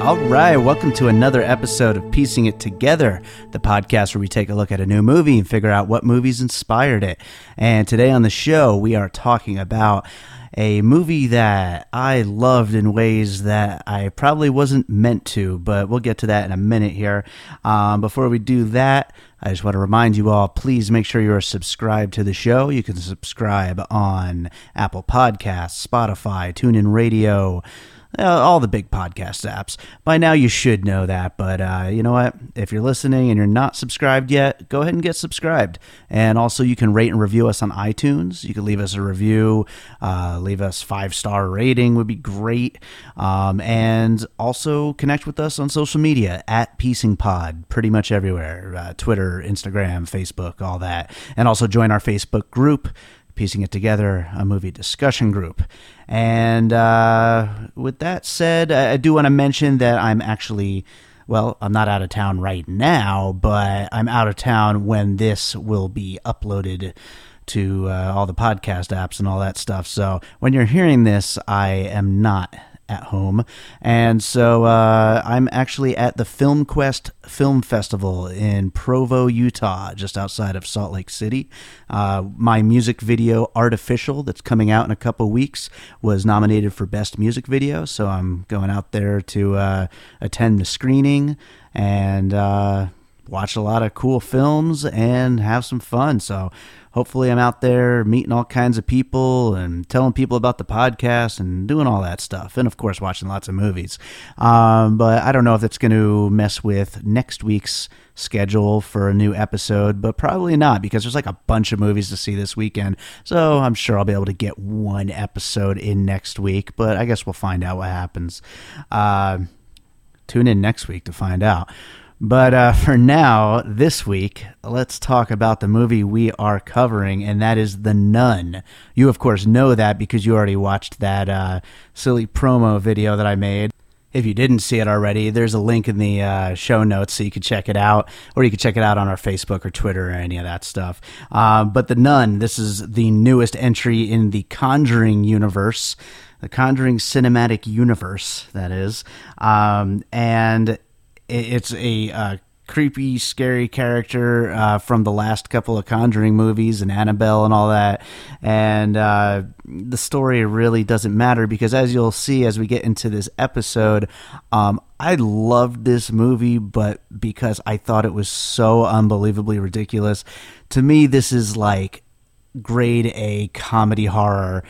All right, welcome to another episode of Piecing It Together, the podcast where we take a look at a new movie and figure out what movies inspired it. And today on the show, we are talking about a movie that I loved in ways that I probably wasn't meant to, but we'll get to that in a minute here. Um, before we do that, I just want to remind you all please make sure you're subscribed to the show. You can subscribe on Apple Podcasts, Spotify, TuneIn Radio uh, all the big podcast apps. By now, you should know that, but uh, you know what? If you're listening and you're not subscribed yet, go ahead and get subscribed. And also, you can rate and review us on iTunes. You can leave us a review, uh, leave us five star rating would be great. Um, and also connect with us on social media at Piecing Pod, pretty much everywhere uh, Twitter, Instagram, Facebook, all that. And also join our Facebook group piecing it together, a movie discussion group. And uh, with that said, I do want to mention that I'm actually, well, I'm not out of town right now, but I'm out of town when this will be uploaded to uh, all the podcast apps and all that stuff. So when you're hearing this, I am not at home. And so uh, I'm actually at the FilmQuest Film Festival in Provo, Utah, just outside of Salt Lake City. Uh, my music video, Artificial, that's coming out in a couple weeks, was nominated for Best Music Video. So I'm going out there to uh, attend the screening and uh, watch a lot of cool films and have some fun. So hopefully I'm out there meeting all kinds of people and telling people about the podcast and doing all that stuff. And of course, watching lots of movies. Um, but I don't know if it's going to mess with next week's schedule for a new episode, but probably not because there's like a bunch of movies to see this weekend. So I'm sure I'll be able to get one episode in next week, but I guess we'll find out what happens. Uh, tune in next week to find out. But uh, for now, this week, let's talk about the movie we are covering, and that is The Nun. You, of course, know that because you already watched that uh, silly promo video that I made. If you didn't see it already, there's a link in the uh, show notes so you can check it out, or you can check it out on our Facebook or Twitter or any of that stuff. Uh, but The Nun, this is the newest entry in the Conjuring universe, the Conjuring cinematic universe, that is. Um, and it's a uh, creepy, scary character uh, from the last couple of Conjuring movies and Annabelle and all that. And uh, the story really doesn't matter because, as you'll see as we get into this episode, um, I loved this movie, but because I thought it was so unbelievably ridiculous, to me, this is like grade A comedy horror.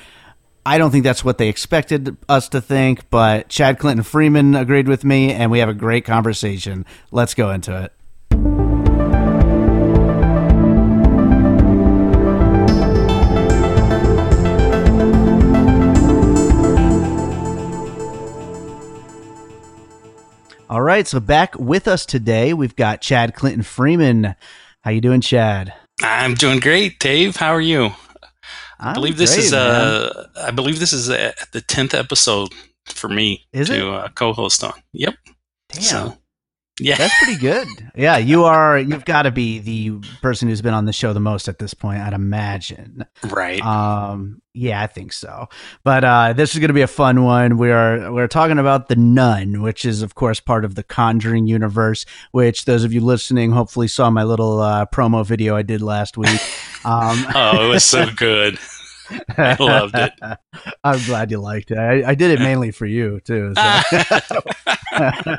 I don't think that's what they expected us to think, but Chad Clinton Freeman agreed with me, and we have a great conversation. Let's go into it. All right, so back with us today, we've got Chad Clinton Freeman. How you doing, Chad? I'm doing great, Dave. How are you? I believe this great, is uh, I believe this is uh, the tenth episode for me is to uh, co-host on. Yep. Damn. So, yeah, that's pretty good. Yeah, you are. You've got to be the person who's been on the show the most at this point. I'd imagine. Right. Um. Yeah, I think so. But uh, this is going to be a fun one. We are we're talking about the Nun, which is of course part of the Conjuring universe. Which those of you listening hopefully saw my little uh, promo video I did last week. Um, oh, it was so good. I loved it. I'm glad you liked it. I, I did it mainly for you too. So.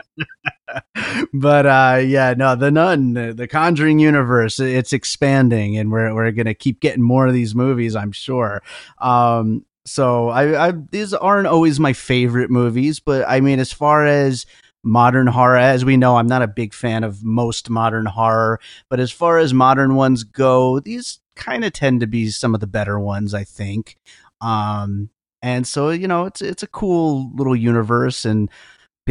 but uh, yeah, no, the Nun, the Conjuring universe, it's expanding, and we're we're gonna keep getting more of these movies, I'm sure. Um, so I, I these aren't always my favorite movies, but I mean, as far as modern horror, as we know, I'm not a big fan of most modern horror, but as far as modern ones go, these kind of tend to be some of the better ones, I think. Um, and so you know, it's it's a cool little universe, and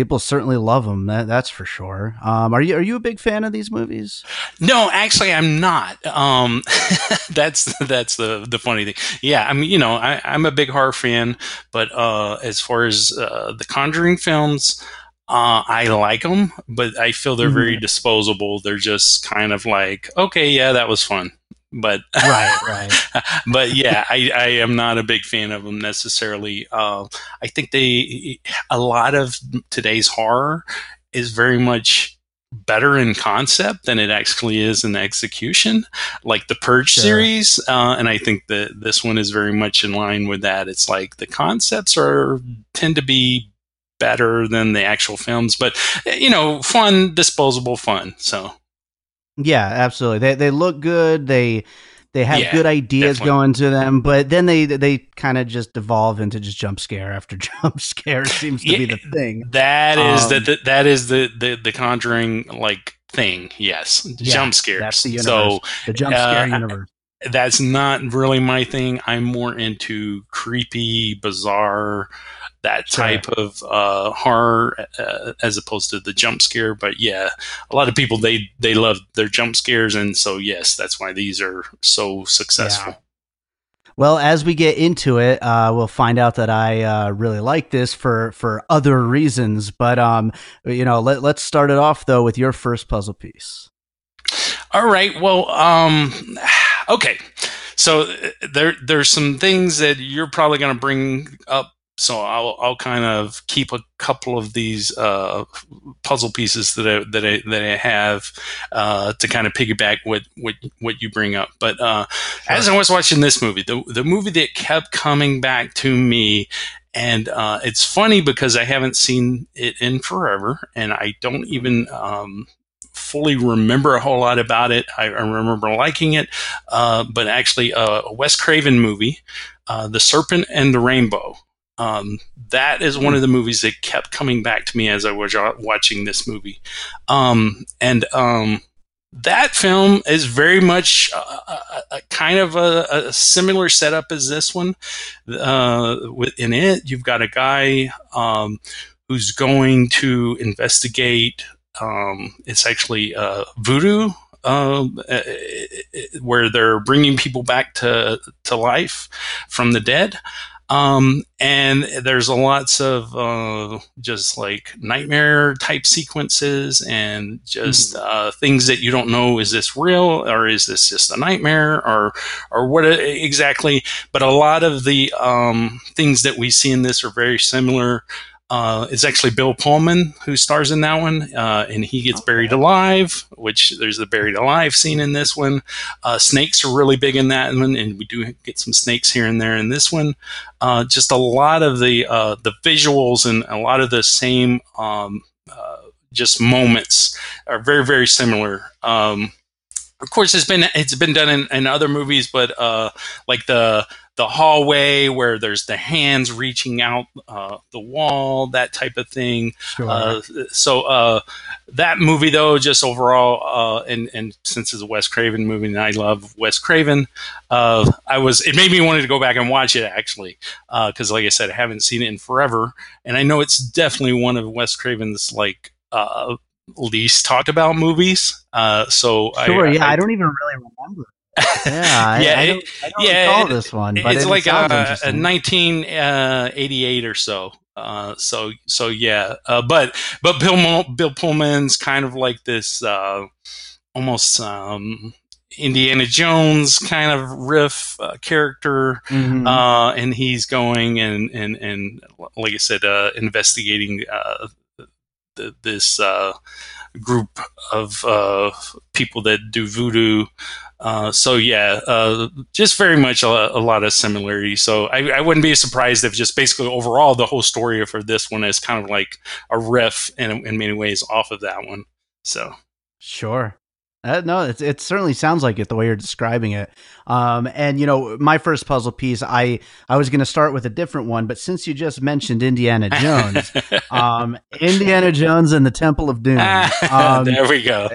people certainly love them. That, that's for sure. Um, are you are you a big fan of these movies? No, actually, I'm not. Um, that's that's the the funny thing. Yeah, I mean, you know, I, am a big horror fan, but uh, as far as uh, the Conjuring films. Uh, I like them, but I feel they're mm-hmm. very disposable. They're just kind of like, okay, yeah, that was fun but right, right. but yeah, I, I am not a big fan of them necessarily. Uh, I think they a lot of today's horror is very much better in concept than it actually is in execution, like the Purge sure. series. Uh, and I think that this one is very much in line with that. It's like the concepts are tend to be better than the actual films, but you know, fun, disposable fun. So yeah, absolutely. They they look good. They they have yeah, good ideas definitely. going to them, but then they they kind of just devolve into just jump scare after jump scare seems to yeah, be the thing. That is um, the, that is the, the the conjuring like thing. Yes, yeah, jump scares. That's the universe. So the jump scare uh, universe. That's not really my thing. I'm more into creepy, bizarre that type sure. of uh, horror uh, as opposed to the jump scare. But yeah, a lot of people they they love their jump scares, and so yes, that's why these are so successful. Yeah. Well, as we get into it, uh, we'll find out that I uh, really like this for for other reasons. But um, you know, let, let's start it off though with your first puzzle piece. All right. Well, um, okay. So uh, there there's some things that you're probably going to bring up so I'll, I'll kind of keep a couple of these uh, puzzle pieces that I, that I, that I have uh, to kind of piggyback what, what, what you bring up. But uh, sure. as I was watching this movie, the, the movie that kept coming back to me and uh, it's funny because I haven't seen it in forever, and I don't even um, fully remember a whole lot about it. I, I remember liking it, uh, but actually, uh, a Wes Craven movie, uh, The Serpent and the Rainbow. Um, that is one of the movies that kept coming back to me as I was watching this movie. Um, and um, that film is very much a, a, a kind of a, a, similar setup as this one. Uh, in it, you've got a guy um, who's going to investigate. Um, it's actually uh, voodoo um, uh, where they're bringing people back to to life from the dead. Um, and there's a lots of uh, just like nightmare type sequences and just mm-hmm. uh, things that you don't know is this real or is this just a nightmare or or what exactly. But a lot of the um, things that we see in this are very similar uh, it's actually Bill Pullman who stars in that one, uh, and he gets buried alive. Which there's the buried alive scene in this one. Uh, snakes are really big in that one, and we do get some snakes here and there in this one. Uh, just a lot of the uh, the visuals and a lot of the same um, uh, just moments are very very similar. Um, of course, it's been it's been done in, in other movies, but uh, like the the hallway where there's the hands reaching out uh, the wall, that type of thing. Sure. Uh, so uh, that movie, though, just overall, uh, and and since it's a Wes Craven movie, and I love Wes Craven, uh, I was it made me wanted to go back and watch it actually, because uh, like I said, I haven't seen it in forever, and I know it's definitely one of Wes Craven's like least talked about movies. so sure, I, yeah, I, I don't even really remember yeah, yeah, I, I don't, I don't yeah. this one, but it's it like a, a 1988 uh, or so. Uh, so so yeah, uh, but but Bill Bill Pullman's kind of like this uh, almost um, Indiana Jones kind of riff uh, character, mm-hmm. uh, and he's going and and and like I said, uh, investigating uh, th- this uh, group of uh, people that do voodoo. Uh, so yeah, uh, just very much a, a, lot of similarities. So I, I, wouldn't be surprised if just basically overall the whole story for this one is kind of like a riff in, in many ways off of that one. So sure. Uh, no, it, it certainly sounds like it the way you're describing it. Um, and you know, my first puzzle piece, I I was going to start with a different one, but since you just mentioned Indiana Jones, um, Indiana Jones and the Temple of Doom. Um, there we go.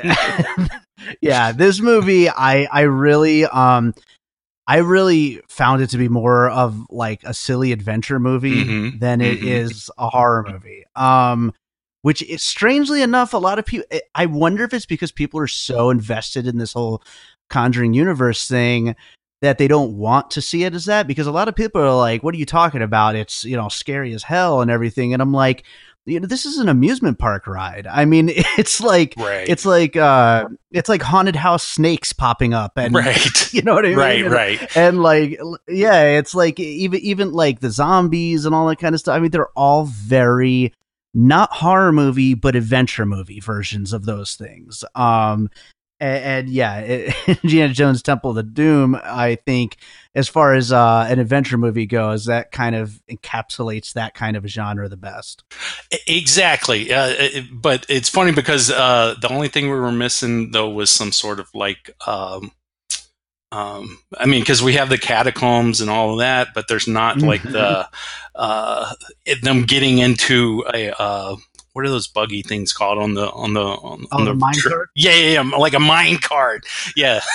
yeah, this movie, I I really um. I really found it to be more of like a silly adventure movie mm-hmm. than it mm-hmm. is a horror movie. Um, which is strangely enough, a lot of people, eh, I wonder if it's because people are so invested in this whole Conjuring universe thing that they don't want to see it as that because a lot of people are like, what are you talking about? It's, you know, scary as hell and everything. And I'm like, you know, this is an amusement park ride. I mean, it's like right. it's like uh it's like haunted house snakes popping up and right. you know what I mean? Right, and, right. And like yeah, it's like even even like the zombies and all that kind of stuff. I mean, they're all very not horror movie but adventure movie versions of those things. Um, and, and yeah, Indiana Jones Temple of the Doom, I think, as far as uh, an adventure movie goes, that kind of encapsulates that kind of genre the best. Exactly, uh, it, but it's funny because uh, the only thing we were missing though was some sort of like. Um, um, I mean, because we have the catacombs and all of that, but there's not like the uh, them getting into a uh, what are those buggy things called on the on the on, on the, the mine cart? Yeah, yeah, yeah, like a mine cart. Yeah.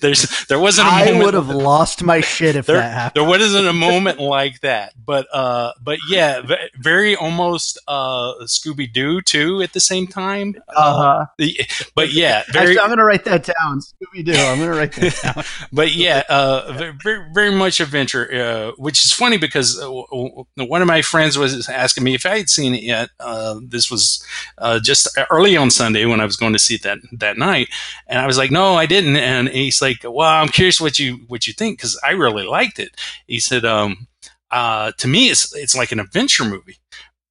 There's there wasn't a I moment. I would have lost my shit if there, that happened. There wasn't a moment like that, but uh, but yeah, very almost uh Scooby Doo too at the same time. Uh-huh. Uh, but yeah, very. Actually, I'm gonna write that down. Scooby Doo. I'm gonna write that down. but yeah, uh, very very much adventure, uh, which is funny because uh, one of my friends was asking me if I had seen it yet. Uh, this was uh, just early on Sunday when I was going to see it that that night, and I was like, no, I didn't, and he's like, "Well, I'm curious what you what you think because I really liked it." He said, um, uh, "To me, it's it's like an adventure movie."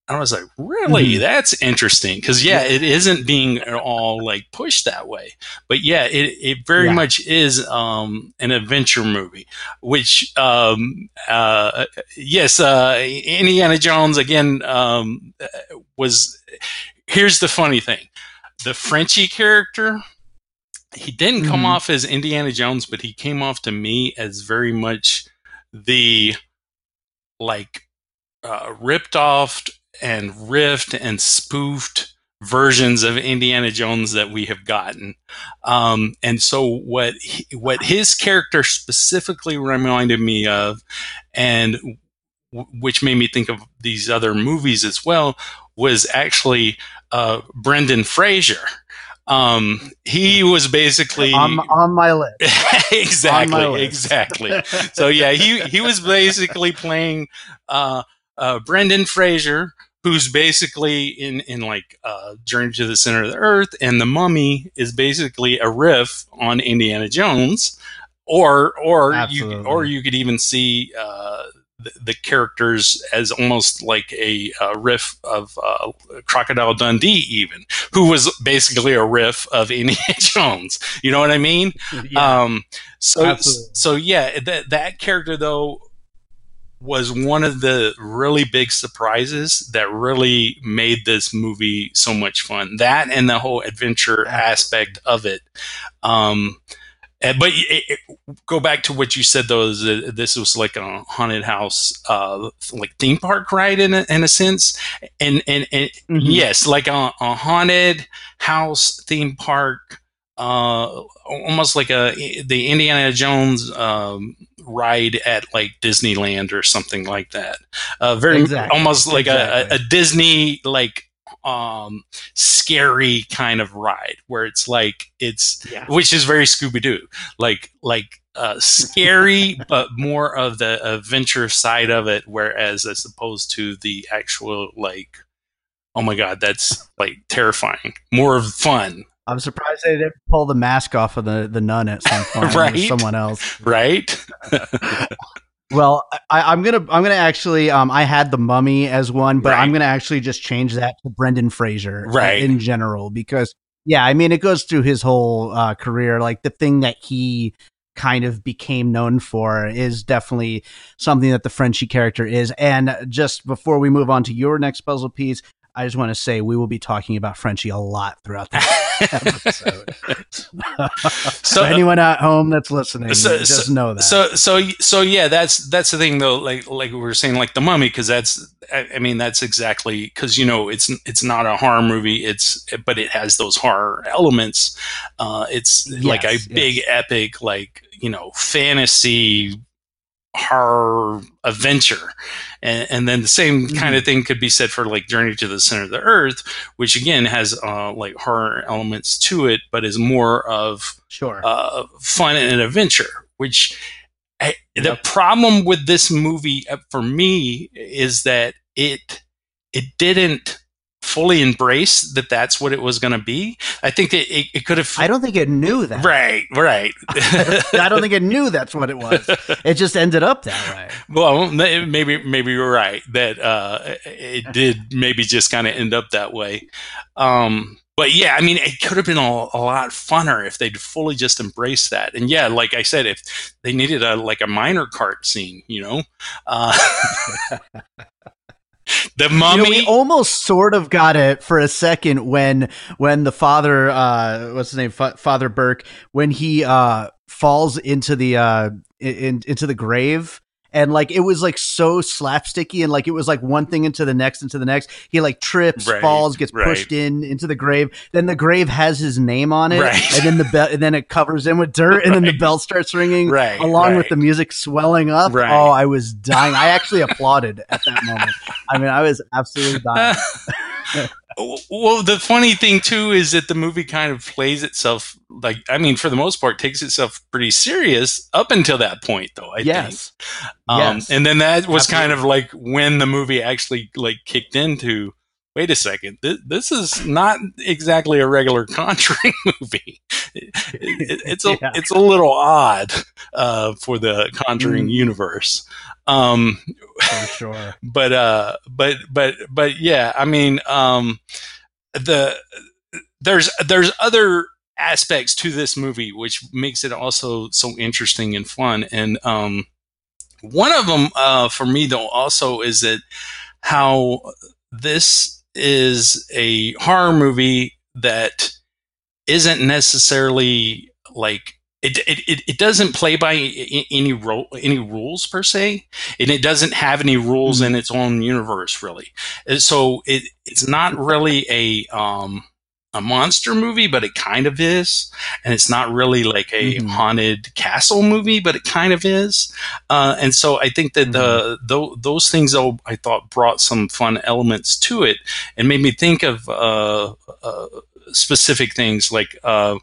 I was like, "Really? Mm-hmm. That's interesting." Because yeah, it isn't being at all like pushed that way, but yeah, it it very yeah. much is um, an adventure movie. Which um, uh, yes, uh, Indiana Jones again um, was. Here's the funny thing: the Frenchie character he didn't come mm-hmm. off as Indiana Jones, but he came off to me as very much the like uh, ripped off and riffed and spoofed versions of Indiana Jones that we have gotten. Um, and so what he, what his character specifically reminded me of, and w- which made me think of these other movies as well, was actually uh, Brendan Fraser. Um, he was basically on, on my list. exactly, my list. exactly. so yeah, he he was basically playing uh, uh, Brendan Fraser, who's basically in in like uh, Journey to the Center of the Earth, and the Mummy is basically a riff on Indiana Jones, or or Absolutely. you or you could even see uh, the, characters as almost like a uh, riff of uh, Crocodile Dundee, even who was basically a riff of Indiana Jones. You know what I mean? Yeah. Um, so Absolutely. so yeah, that that character though was one of the really big surprises that really made this movie so much fun. That and the whole adventure aspect of it. Um, but it, it, go back to what you said though. Is this was like a haunted house, uh, like theme park ride in a, in a sense, and and, and mm-hmm. yes, like a, a, haunted house theme park, uh, almost like a the Indiana Jones um, ride at like Disneyland or something like that. Uh, very exactly. almost like exactly. a, a Disney like um, scary kind of ride where it's like it's yeah. which is very Scooby Doo, like like uh, scary, but more of the adventure side of it. Whereas as opposed to the actual like, oh my god, that's like terrifying. More of fun. I'm surprised they didn't pull the mask off of the, the nun at some point. right? Someone else. Right? Well, I, am gonna I'm gonna actually um I had the Mummy as one, but right. I'm gonna actually just change that to Brendan Fraser right. in general because yeah, I mean it goes through his whole uh, career. Like the thing that he kind of became known for is definitely something that the Frenchie character is. And just before we move on to your next puzzle piece, I just want to say we will be talking about Frenchie a lot throughout the episode. so anyone at home that's listening, so, just so, know that. So so so yeah, that's that's the thing though. Like like we were saying, like the Mummy, because that's I, I, mean that's exactly because you know it's it's not a horror movie. It's but it has those horror elements. Uh, it's yes, like a big epic like you know fantasy horror adventure and, and then the same mm-hmm. kind of thing could be said for like journey to the center of the earth which again has uh, like horror elements to it but is more of sure uh, fun and adventure which I, yep. the problem with this movie uh, for me is that it it didn't fully embrace that that's what it was going to be. I think that it, it could have. I don't think it knew that. Right, right. I don't think it knew that's what it was. It just ended up that way. Well, maybe maybe you're right that uh, it did maybe just kind of end up that way. Um, but yeah, I mean, it could have been a, a, lot funner if they'd fully just embraced that. And yeah, like I said, if they needed a like a minor cart scene, you know. Uh, the mummy. You know, we almost sort of got it for a second when when the father, uh, what's his name, F- Father Burke, when he uh, falls into the uh, in, into the grave and like it was like so slapsticky and like it was like one thing into the next into the next. He like trips right, falls gets right. pushed in into the grave. Then the grave has his name on it right. and then the bell and then it covers in with dirt and then the bell starts ringing right, along with the music swelling up. Oh i was dying. I actually applauded at that moment. I mean i was absolutely dying well, the funny thing too is that the movie kind of plays itself like I mean, for the most part, takes itself pretty serious up until that point, though. I yes. think. Um, yes. And then that was Absolutely. kind of like when the movie actually like kicked into. Wait a second. This, this is not exactly a regular Conjuring movie. It, it, it's a yeah. it's a little odd uh, for the Conjuring mm. universe. Um, For sure. But uh, but but but yeah, I mean, um, the there's there's other aspects to this movie which makes it also so interesting and fun and um one of them uh for me though also is that how this is a horror movie that isn't necessarily like it, it, it doesn't play by any role any rules per se and it doesn't have any rules mm-hmm. in its own universe really so it it's not really a um a monster movie but it kind of is and it's not really like a mm-hmm. haunted castle movie but it kind of is uh, and so i think that mm-hmm. the, those things though i thought brought some fun elements to it and made me think of uh, uh, specific things like uh,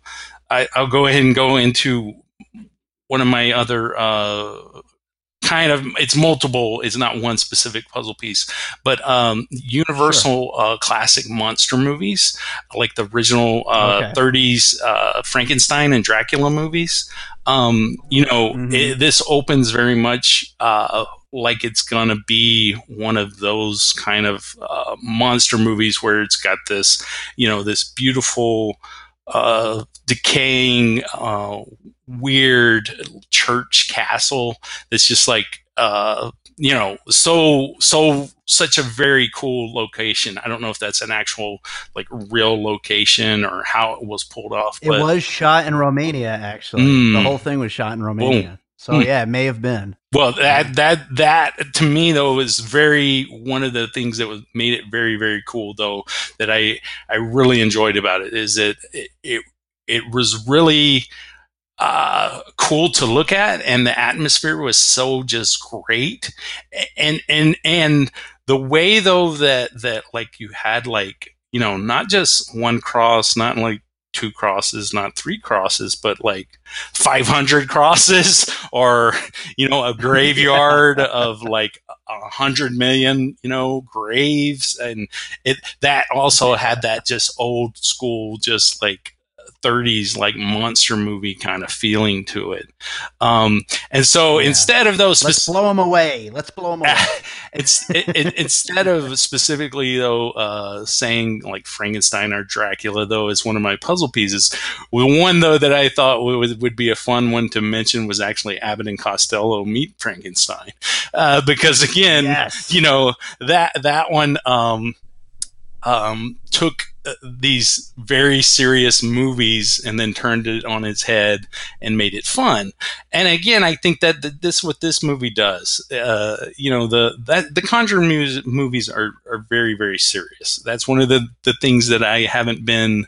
I, will go ahead and go into one of my other uh, kind of it's multiple it's not one specific puzzle piece but um, universal sure. uh, classic monster movies like the original uh, okay. 30s uh, frankenstein and dracula movies um, you know mm-hmm. it, this opens very much uh, like it's gonna be one of those kind of uh, monster movies where it's got this you know this beautiful uh, decaying, uh, weird church castle that's just like uh, you know so so such a very cool location i don't know if that's an actual like real location or how it was pulled off it was shot in romania actually mm, the whole thing was shot in romania boom. So hmm. yeah, it may have been. Well, that that that to me though was very one of the things that was made it very very cool though that I I really enjoyed about it is that it it, it was really uh, cool to look at and the atmosphere was so just great and and and the way though that that like you had like you know not just one cross not like two crosses, not three crosses, but like 500 crosses or, you know, a graveyard yeah. of like a hundred million, you know, graves. And it, that also had that just old school, just like 30s like monster movie kind of feeling to it. Um, and so yeah. instead of those, let's blow them away. Let's blow them away. it's it, it, instead of specifically though uh, saying like Frankenstein or Dracula though is one of my puzzle pieces. The one though that I thought would, would be a fun one to mention was actually Abbott and Costello meet Frankenstein, uh, because again, yes. you know that that one um, um, took these very serious movies and then turned it on its head and made it fun. And again, I think that this what this movie does. Uh, you know, the that the Conjuring mu- movies are are very very serious. That's one of the the things that I haven't been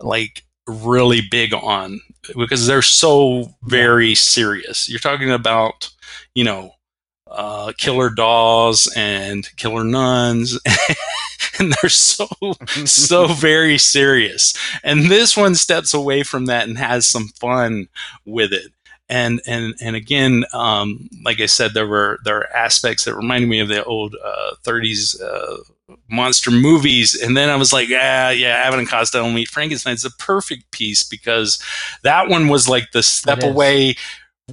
like really big on because they're so very serious. You're talking about, you know, uh, killer dolls and killer nuns and they're so so very serious. And this one steps away from that and has some fun with it. And and and again, um, like I said, there were there are aspects that reminded me of the old uh, 30s uh, monster movies. And then I was like, yeah, yeah, Abbott and Costello meet Frankenstein. It's a perfect piece because that one was like the step away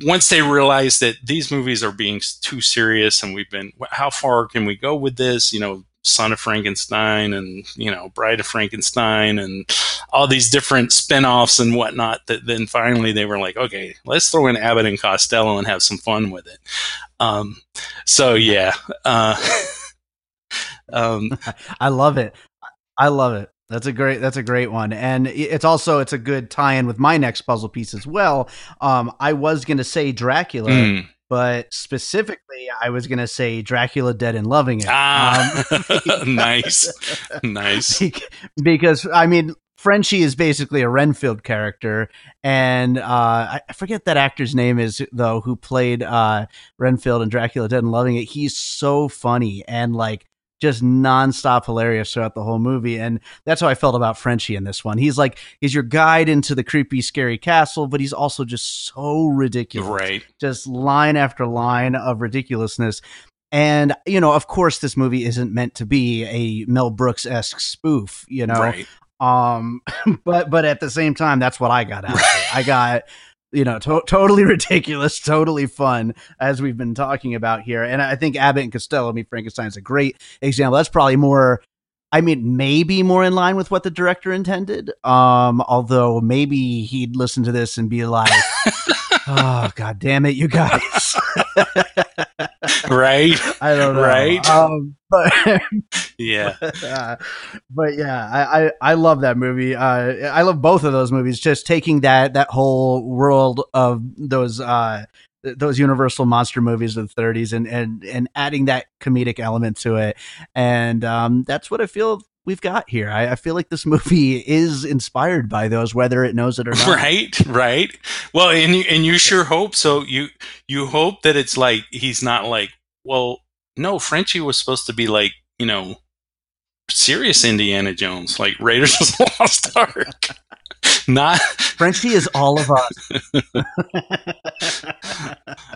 once they realized that these movies are being too serious and we've been how far can we go with this? You know Son of Frankenstein and you know Bride of Frankenstein and all these different spin-offs and whatnot that then finally they were like okay let's throw in Abbott and Costello and have some fun with it. Um, so yeah uh, um, I love it. I love it that's a great that's a great one and it's also it's a good tie-in with my next puzzle piece as well um, I was going to say Dracula mm but specifically, I was going to say Dracula Dead and Loving It. Ah, um, nice, nice. Because I mean, Frenchie is basically a Renfield character, and uh, I forget that actor's name is though, who played uh, Renfield in Dracula Dead and Loving It. He's so funny and like just nonstop hilarious throughout the whole movie. And that's how I felt about Frenchie in this one. He's like, he's your guide into the creepy, scary castle, but he's also just so ridiculous. Right. Just line after line of ridiculousness. And, you know, of course, this movie isn't meant to be a Mel Brooks esque spoof, you know? Right. Um, but, but at the same time, that's what I got out of it. I got, you know, to- totally ridiculous, totally fun, as we've been talking about here. And I think Abbott and Costello meet Frankenstein is a great example. That's probably more, I mean, maybe more in line with what the director intended. Um, although maybe he'd listen to this and be like, oh, god damn it, you guys. right? I don't know. Right? Um, but yeah, but, uh, but yeah, I, I, I love that movie. Uh, I love both of those movies. Just taking that that whole world of those uh, those Universal monster movies of the 30s and and and adding that comedic element to it, and um, that's what I feel we've got here. I, I, feel like this movie is inspired by those, whether it knows it or not. Right, right. Well, and you, and you sure hope so. You you hope that it's like he's not like, well, no, Frenchie was supposed to be like, you know, serious Indiana Jones, like Raiders of the Lost Ark. Not Frenchie is all of us.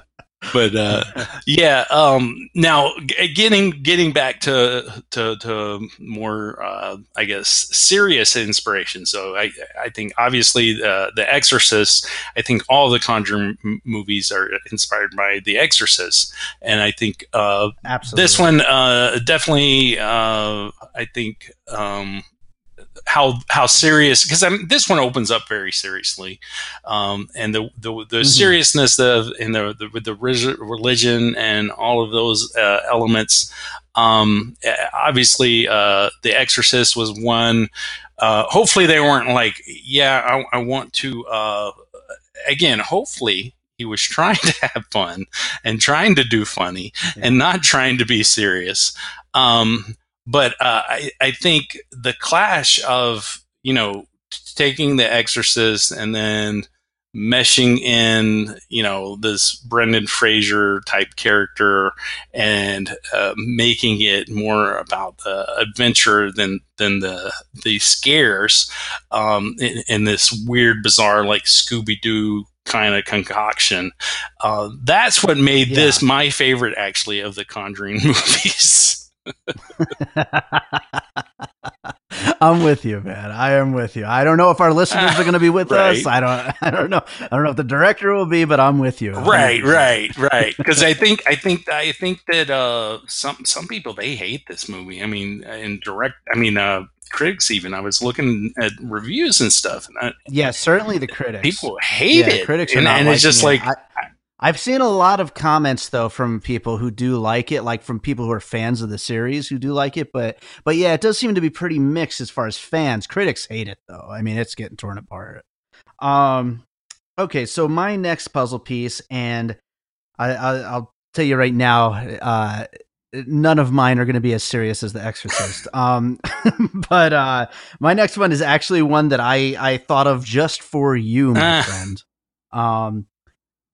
but uh, yeah. Um, now, getting getting back to to, to more, uh, I guess, serious inspiration. So I I think obviously uh, the Exorcist. I think all the Conjuring m- movies are inspired by the Exorcist, and I think uh, Absolutely. this one uh, definitely. Uh, I think. Um, how how serious because this one opens up very seriously, um, and the the, the mm-hmm. seriousness of in the, the with the religion and all of those uh, elements. Um, obviously, uh, The Exorcist was one. Uh, hopefully, they weren't like, yeah, I, I want to. Uh, again, hopefully, he was trying to have fun and trying to do funny yeah. and not trying to be serious. Um, but uh, I, I think the clash of you know taking the Exorcist and then meshing in you know this Brendan Fraser type character and uh, making it more about the adventure than than the the scares um, in, in, this weird bizarre like Scooby Doo kind of concoction. Uh, that's what made yeah. this my favorite actually of the Conjuring movies. I'm with you, man. I am with you. I don't know if our listeners are going to be with Right. us. I don't. I don't know. I don't know if the director will be, but I'm with you. right right right because i think i think i think that uh some some people they hate this movie i mean in direct i mean uh critics even i was looking at reviews and stuff and I, Yeah, certainly the critics. people hate yeah, it Critics are and, not and it's just liking like it. I, I've seen a lot of comments though from people who do like it, like from people who are fans of the series who do like it. But but yeah, it does seem to be pretty mixed as far as fans. Critics hate it though. I mean, it's getting torn apart. Um, okay, so my next puzzle piece, and I, I I'll tell you right now, uh, none of mine are going to be as serious as The Exorcist. um, but uh, my next one is actually one that I I thought of just for you, my Ah. friend. Um,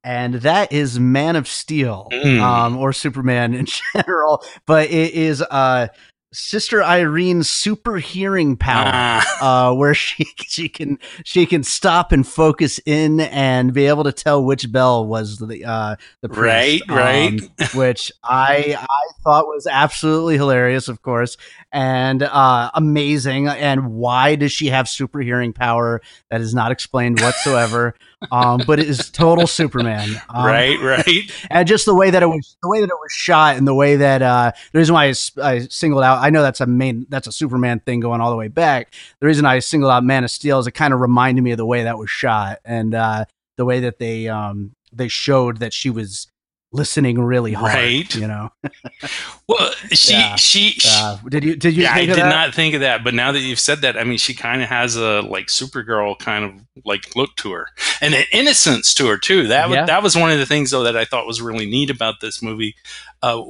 and that is Man of Steel, Mm. um, or Superman in general. But it is uh, Sister Irene's super hearing power ah, uh, where she she can she can stop and focus in and be able to tell which bell was the uh, the priest, Right, right. um, which I I thought was absolutely hilarious, of course, and uh, amazing. And why does she have super hearing power? That is not explained whatsoever. um, but it is total Superman, um, right right and just the way that it was the way that it was shot and the way that uh the reason why I, I singled out i know that's a main that's a superman thing going all the way back the reason i singled out man of steel is it kind of reminded me of the way that was shot and uh the way that they um they showed that she was listening really hard Right. you know well she Yeah. she, she uh, did you did you yeah, I did that? not think of that, but now that you've said that, I mean, she kind of has a like Supergirl kind of like look to her, and an innocence to her too. That Yeah. was that was one of the things though that I thought was really neat about this movie, uh,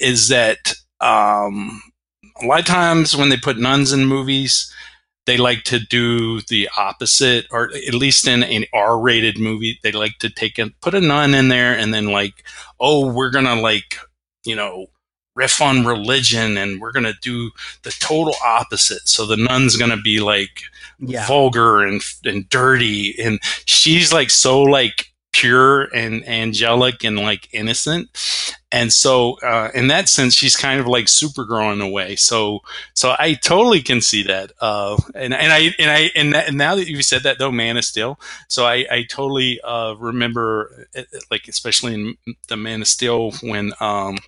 is that um, a lot of times when they put nuns in movies, they like to do the opposite, or at least in an R-rated movie, they like to take and put a nun in there, and then like, oh, we're gonna like, you know riff on religion and we're to do the total opposite. So the nun's to be like yeah vulgar and and dirty and she's like so like pure and angelic and like innocent. And so uh, in that sense she's kind of like Supergirl in a way. So so I totally can see that. Uh, and and I and I and, that, and now that you said that though Man of Steel, so I I totally uh, remember uh, like especially in the Man of Steel when um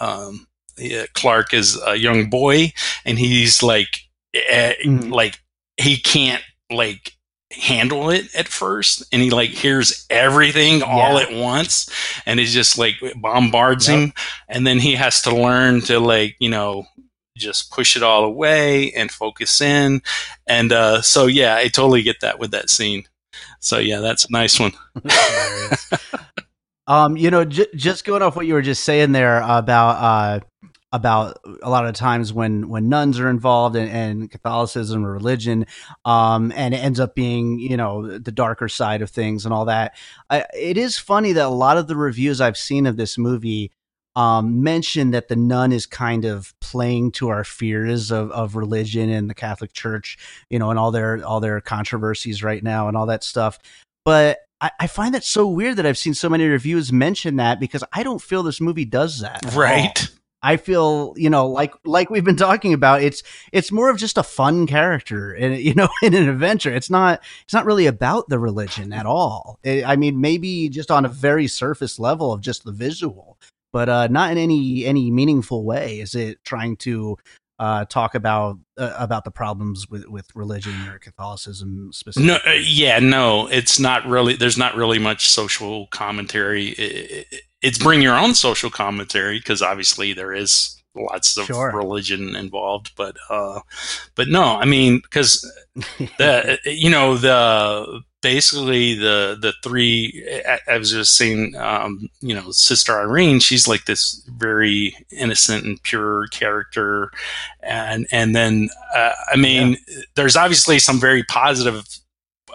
um, yeah, Clark is a young boy, and he's like, eh, Mhm. like he can't like handle it at first, and he like hears everything all at once, and it just like bombards Yep. him, and then he has to learn to like you know just push it all away and focus in, and uh, so yeah, I totally get that with that scene. So yeah, that's a nice one. Um, you know, j- just going off what you were just saying there about uh, about a lot of times when when nuns are involved in, in Catholicism or religion, um, and it ends up being you know the darker side of things and all that. I, it is funny that a lot of the reviews I've seen of this movie um, mention that the nun is kind of playing to our fears of, of religion and the Catholic Church, you know, and all their all their controversies right now and all that stuff. But I, find that so weird that I've seen so many reviews mention that because I don't feel this movie does that. Right. I feel, you know, like like we've been talking about, it's it's more of just a fun character, and you know, in an adventure. It's not it's not really about the religion at all. I I mean, maybe just on a very surface level of just the visual, but uh, not in any any meaningful way. Is it trying to uh, talk about uh, about the problems with with religion or Catholicism specifically? No, uh, yeah, no, it's not really. There's not really much social commentary. I- I- It's bring your own social commentary because obviously there is lots of Sure. religion involved, but uh, but no, I mean because the you know the basically the the three I, I was just saying um, you know sister irene she's like this very innocent and pure character and and then uh, i mean there's obviously some very positive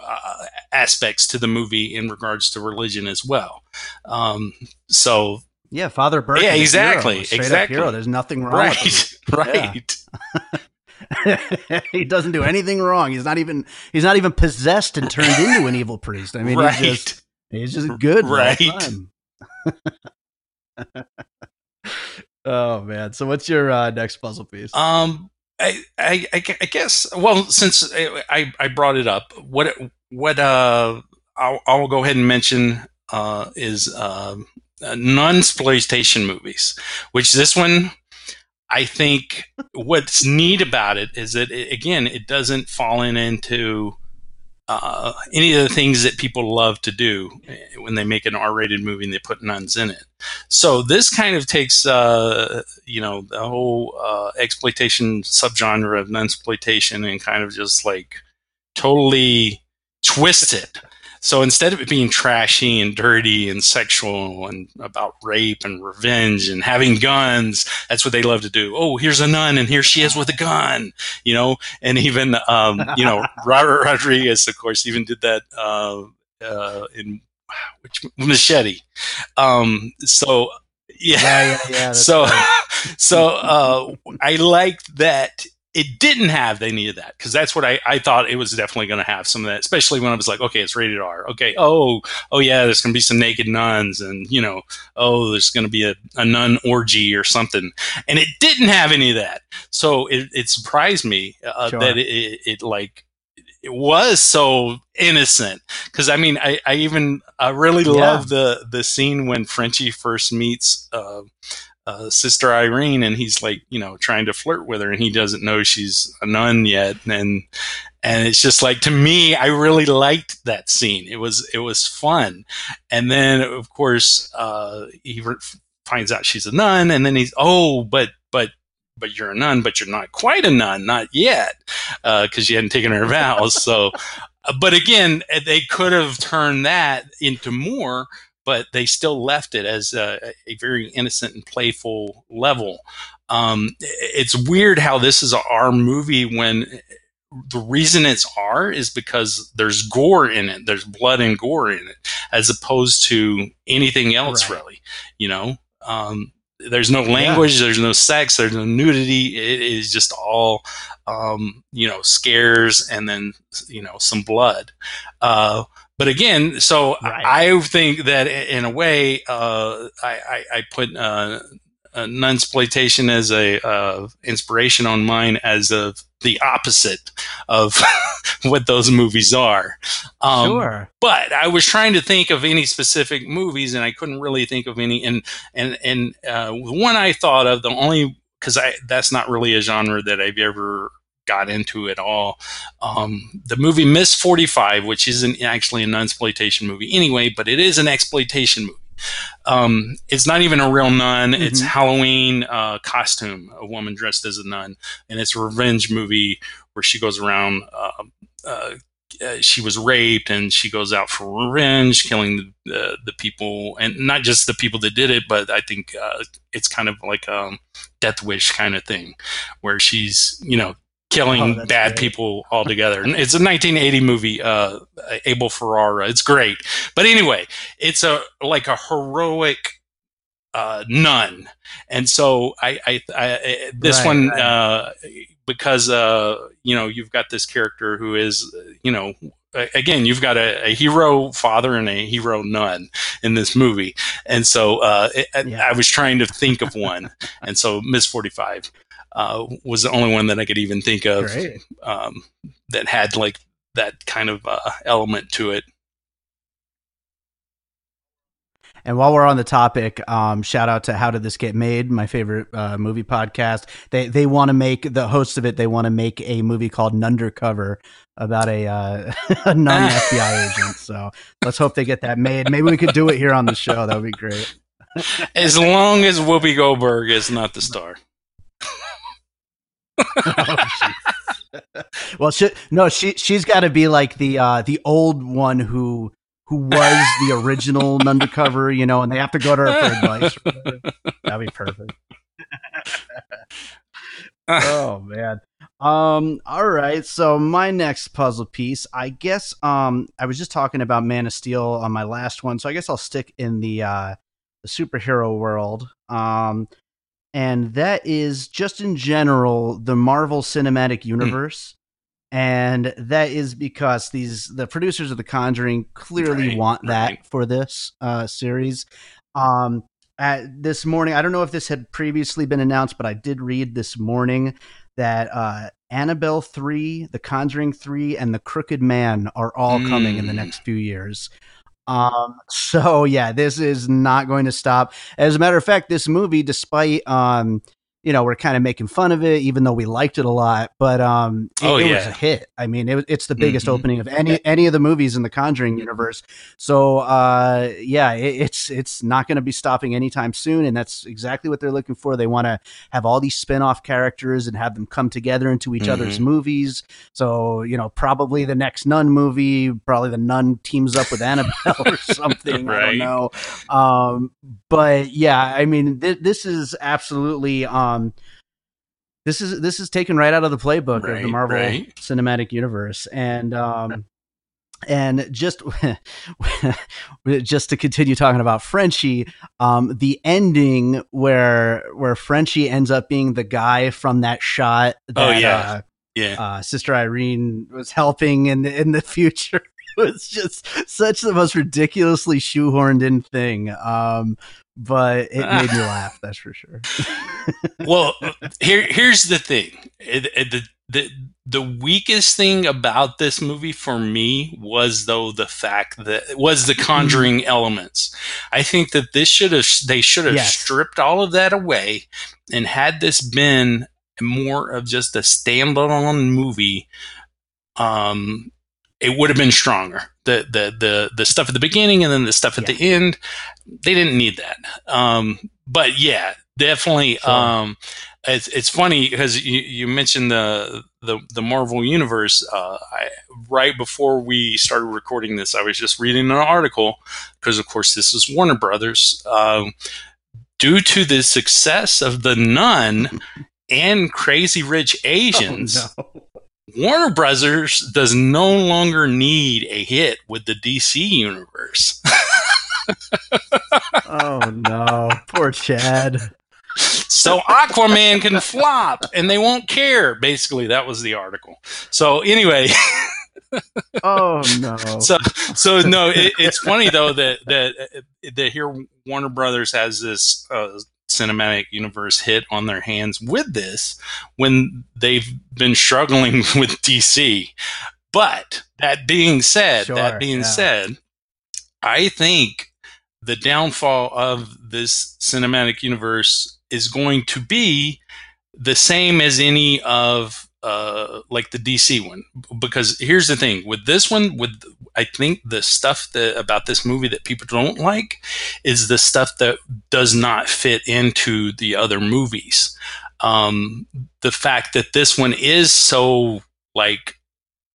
uh, aspects to the movie in regards to religion as well um, so yeah, Father Burke. Yeah, exactly, hero, a straight up exactly. hero. There's nothing wrong. right right he doesn't do anything wrong. He's not even he's not even possessed and turned into an evil priest. I mean, right he's just he's just good. Right. oh man! So what's your uh, next puzzle piece? Um. I, I, I guess. Well, since I, I brought it up, what what uh, I'll, I'll go ahead and mention uh, is uh, nunsploitation movies, which this one I think what's neat about it is that it, again, it doesn't fall in into uh, any of the things that people love to do eh, when they make an R-rated movie and they put nuns in it. So this kind of takes, uh, you know, the whole uh, exploitation subgenre of nunsploitation and kind of just like totally twist it so instead of it being trashy and dirty and sexual and about rape and revenge and having guns, that's what they love to do. Oh, here's a nun and here she is with a gun, you know, and even, um, you know, Robert Rodriguez, of course, even did that, uh, uh, in which machete. Um, so yeah, yeah, yeah, yeah so, so, uh, I liked that it didn't have any of that because that's what I, I thought it was definitely going to have some of that, especially when I was like, okay, it's rated R. Okay, oh, oh yeah, there's going to be some naked nuns, and you know, oh, there's going to be a, a nun orgy or something, and it didn't have any of that. So it, it surprised me uh, sure. that it, it, it like it was so innocent because I mean I, I even I really yeah. love the the scene when Frenchie first meets uh, uh, sister Irene, and he's like, you know, trying to flirt with her, and he doesn't know she's a nun yet, and and it's just like to me, I really liked that scene. It was it was fun, and then of course uh, he re- finds out she's a nun, and then he's oh, but but but you're a nun, but you're not quite a nun, not yet, because uh, you hadn't taken her vows. So, but again, they could have turned that into more but they still left it as a, a very innocent and playful level. Um, it's weird how this is a R movie when the reason it's R is because there's gore in it, there's blood and gore in it, as opposed to anything else, right. really. You know, um, there's no language, yeah. there's no sex, there's no nudity. It is just all, um, you know, scares and then you know some blood. Uh, but again, so right. I think that in a way, uh, I, I, I, put uh, nunsploitation as a uh, inspiration on mine as of the opposite of what those movies are. Um, sure. But I was trying to think of any specific movies, and I couldn't really think of any. And and and uh, one I thought of, the only because I that's not really a genre that I've ever got into at all. Um, the movie Miss 45, which isn't actually an exploitation movie anyway, but it is an exploitation movie. Um, it's not even a real nun. Mm-hmm. It's Halloween uh, costume, a woman dressed as a nun, and it's a revenge movie where she goes around. Uh, uh, uh she was raped, and she goes out for revenge, killing the, the people, and not just the people that did it, but I think uh, it's kind of like a death wish kind of thing, where she's you know killing oh, bad great. people altogether. it's a 1980 movie, uh, Abel Ferrara. It's great, but anyway, it's a like a heroic uh, nun, and so I, I, I this right, one right. Uh, because uh, you know you've got this character who is you know again, you've got a, a, hero father and a hero nun in this movie, and so uh, it, yeah. I was trying to think of one, and so Miss Forty Five uh, was the only one that I could even think of um, that had like that kind of uh, element to it. And while we're on the topic, um, shout out to How Did This Get Made, my favorite uh, movie podcast. They they want to make the hosts of it. They want to make a movie called Nundercover about a, uh, a non FBI agent. So let's hope they get that made. Maybe we could do it here on the show. That would be great. as long as Whoopi Goldberg is not the star. Oh, well, she, no, she she's got to be like the uh, the old one who who was the original undercover, you know, and they have to go to her for advice. That'd be perfect. oh man. Um. All right. So my next puzzle piece, I guess. Um. I was just talking about Man of Steel on my last one, so I guess I'll stick in the uh the superhero world. Um and that is just in general the Marvel Cinematic hmm. Universe. Mm. And that is because these the producers of The Conjuring clearly right, want that right. for this uh, series. Um, uh, this morning. I don't know if this had previously been announced, but I did read this morning that uh, Annabelle 3, The Conjuring 3, and The Crooked Man are all mm. coming in the mm. next few years. Um, so yeah, this is not going to stop. As a matter of fact, this movie, despite um, you know, we're kind of making fun of it, even though we liked it a lot. But um, it, oh, yeah. it was a hit. I mean, it, it's the biggest mm-hmm. opening of any any of the movies in the Conjuring universe. So uh, yeah, it, it's it's not going to be stopping anytime soon, and that's exactly what they're looking for. They want to have all these spin off characters and have them come together into each mm-hmm. other's movies. So you know, probably the next Nun movie, probably the Nun teams up with Annabelle or something. right. I don't know. Um, but yeah, I mean, th- this is absolutely. Um, um, this is this is taken right out of the playbook right, of the Marvel right. Cinematic Universe, and um, and just just to continue talking about Frenchie, um, the ending where where Frenchie ends up being the guy from that shot. Oh, that, oh yeah, uh, yeah. Uh, Sister Irene was helping in the, in the future. was just such the most ridiculously shoehorned in thing. Um, but it made me laugh. That's for sure. well, here here's the thing. It, it, the the the weakest thing about this movie for me was though the fact that was the conjuring mm-hmm. elements. I think that this should have they should have yes. stripped all of that away and had this been more of just a standalone movie um it would have been stronger. The the the the stuff at the beginning and then the stuff at yeah. the end, they didn't need that. Um, but yeah, definitely. Sure. Um, it's it's funny because you, you mentioned the the the Marvel universe. Uh, I, right before we started recording this, I was just reading an article because, of course, this is Warner Brothers. Um, due to the success of the Nun and Crazy Rich oh, Asians. Oh, no Warner Brothers does no longer need a hit with the DC universe. oh no, poor Chad. So Aquaman can flop and they won't care. Basically, that was the article. So anyway. oh no. So so no, it, it's funny though that that that here Warner Brothers has this uh, cinematic universe hit on their hands with this when they've been struggling with DC. But that being said, sure, that being yeah. said, I think the downfall of this cinematic universe is going to be the same as any of uh, like the DC one because here's the thing with this one with I think the stuff that about this movie that people don't like is the stuff that does not fit into the other movies. Um, the fact that this one is so like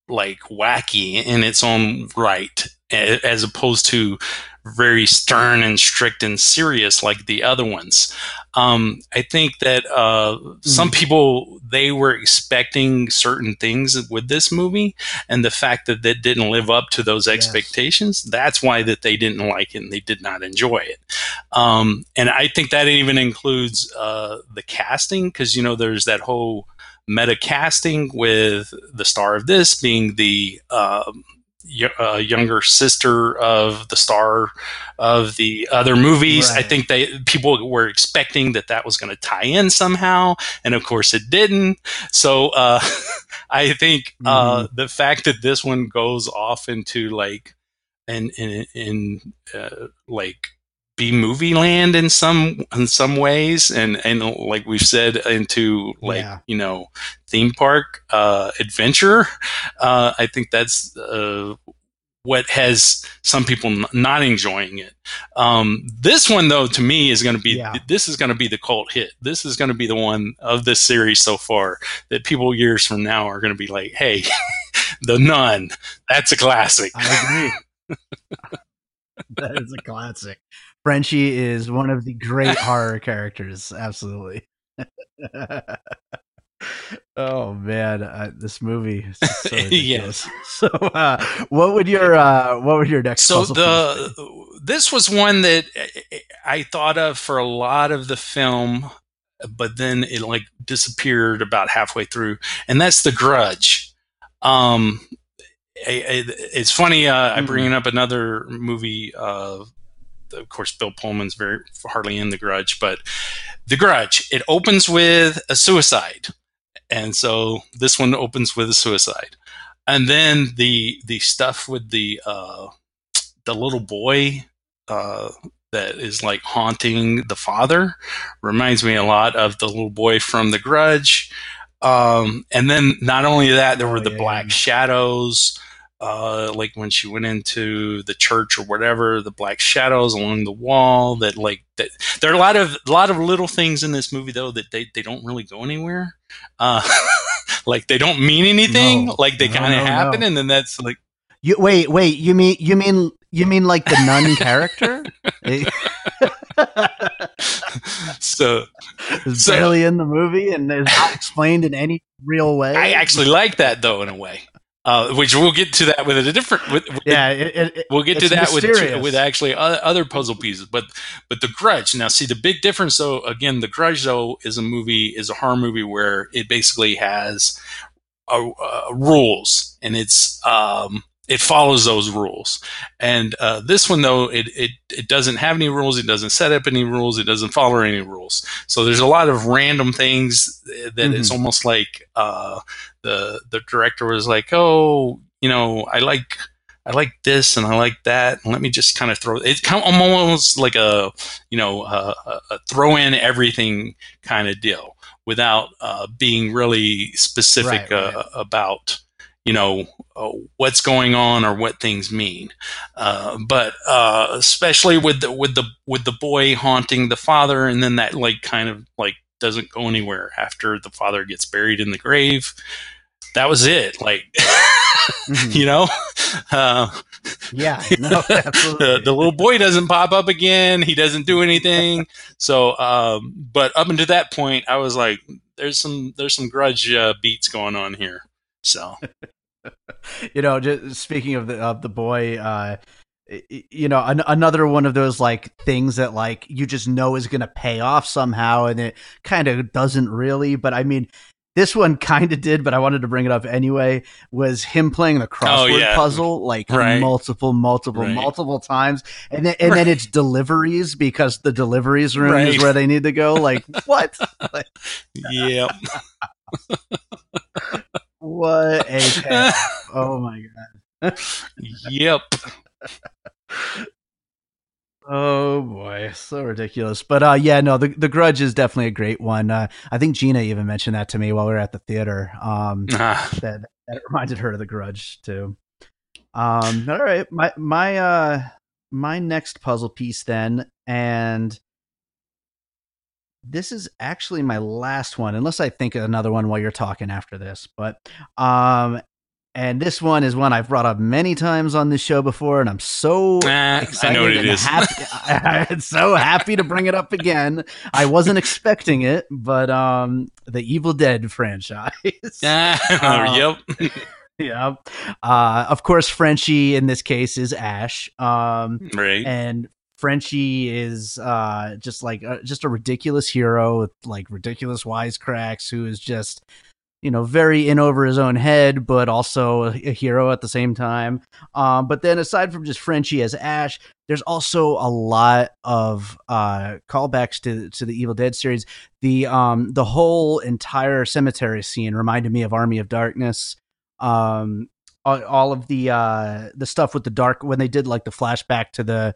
like wacky in its own right as opposed to very stern and strict and serious like the other ones. Um, I think that uh, mm. some people they were expecting certain things with this movie, and the fact that that didn't live up to those expectations, yes. that's why that they didn't like it and they did not enjoy it. Um, and I think that even includes uh, the casting because you know there's that whole meta casting with the star of this being the um, uh, younger sister of the star of the other movies. Right. I think they people were expecting that that was going to tie in somehow, and of course it didn't. So uh, I think uh, mm-hmm. the fact that this one goes off into like in in, in uh, like be movie land in some in some ways. And and like we've said into like yeah. you know theme park uh, adventure. Uh, i think that's uh, what has some people n- not enjoying it. Um, this one though to me is going to be yeah. this is going to be the cult hit. This is going to be the one of this series so far that people years from now are going to be like hey the nun that's a classic. I agree. That is a classic Frenchie is one of the great horror characters. Absolutely. oh man, uh, this movie is so yes. So, uh, what would your uh, what would your next? So the this was one that I thought of for a lot of the film, but then it like disappeared about halfway through, and that's The Grudge. Um, I, I, it's funny. Uh, mm-hmm. I bring up another movie uh, of course, Bill Pullman's very hardly in The Grudge, but The Grudge. It opens with a suicide, and so this one opens with a suicide, and then the the stuff with the uh, the little boy. Uh, that is like haunting the father reminds me a lot of the little boy from The Grudge. Um, and then not only that, there Oh, were the yeah, black yeah. shadows, uh, like when she went into the church or whatever, the black shadows along the wall. That like that. There are a lot of a lot of little things in this movie though that they they don't really go anywhere. Uh, like they don't mean anything. No. like they No, kind of no, happen, and then that's like You wait, wait. You mean you mean you mean like the nun character? So. So- barely in the movie and is not explained in any real way. I actually like that though in a way. Uh, which we'll get to that with a different. With, with yeah, it, it, We'll get to that with mysterious. with actually other puzzle pieces, but but the Grudge. Now, see the big difference though. Again, the Grudge though is a movie is a horror movie where it basically has uh uh rules and it's um, it follows those rules. And uh, this one though, it, it it doesn't have any rules. It doesn't set up any rules. It doesn't follow any rules. So there's a lot of random things that it's almost like uh, the the director was like, oh, you know, I like I like this and I like that. And let me just kind of throw it's kind of almost like a you know a, a, throw in everything kind of deal without uh, being really specific Right, right. Uh, about you know uh, what's going on or what things mean. Uh, but uh, especially with the with the with the boy haunting the father, and then that like kind of like doesn't go anywhere after the father gets buried in the grave. That was it. Like. Mhm. you know uh, yeah, no, absolutely. the, the little boy doesn't pop up again he doesn't do anything so um, but up until that point i was like there's some there's some grudge uh, beats going on here so you know, just speaking of the of the boy, uh, you know, an, another one of those like things that like you just know is going to pay off somehow, and it kind of doesn't really. But I mean, this one kind of did, but I wanted to bring it up anyway. Was him playing the oh, crossword Oh, yeah. puzzle like Right. multiple, multiple, Right. multiple times, and then and then it's deliveries because the deliveries room is where they need to go. Like what? Like, yeah what a payoff. oh my god. yep Oh boy, so ridiculous. But uh yeah, no, the the Grudge is definitely a great one. Uh I think Gina even mentioned that to me while we were at the theater. Um Ah, that that reminded her of the Grudge too. Um all right, my my uh my next puzzle piece then and this is actually my last one unless I think of another one while you're talking after this. But um and this one is one I've brought up many times on this show before and I'm so i excited know what it and is happy. I'm so happy to bring it up again. I wasn't expecting it, but um, the Evil Dead franchise. Ah, yep yeah. Uh, of course, Frenchie in this case is Ash. Um, right and Frenchie is uh, just like uh, just a ridiculous hero with like ridiculous wisecracks who is just you know very in over his own head, but also a, a hero at the same time. Um, but then aside from just Frenchie as Ash, there's also a lot of uh, callbacks to to the Evil Dead series. The um the whole entire cemetery scene reminded me of Army of Darkness. Um, all, all of the uh the stuff with the dark when they did like the flashback to the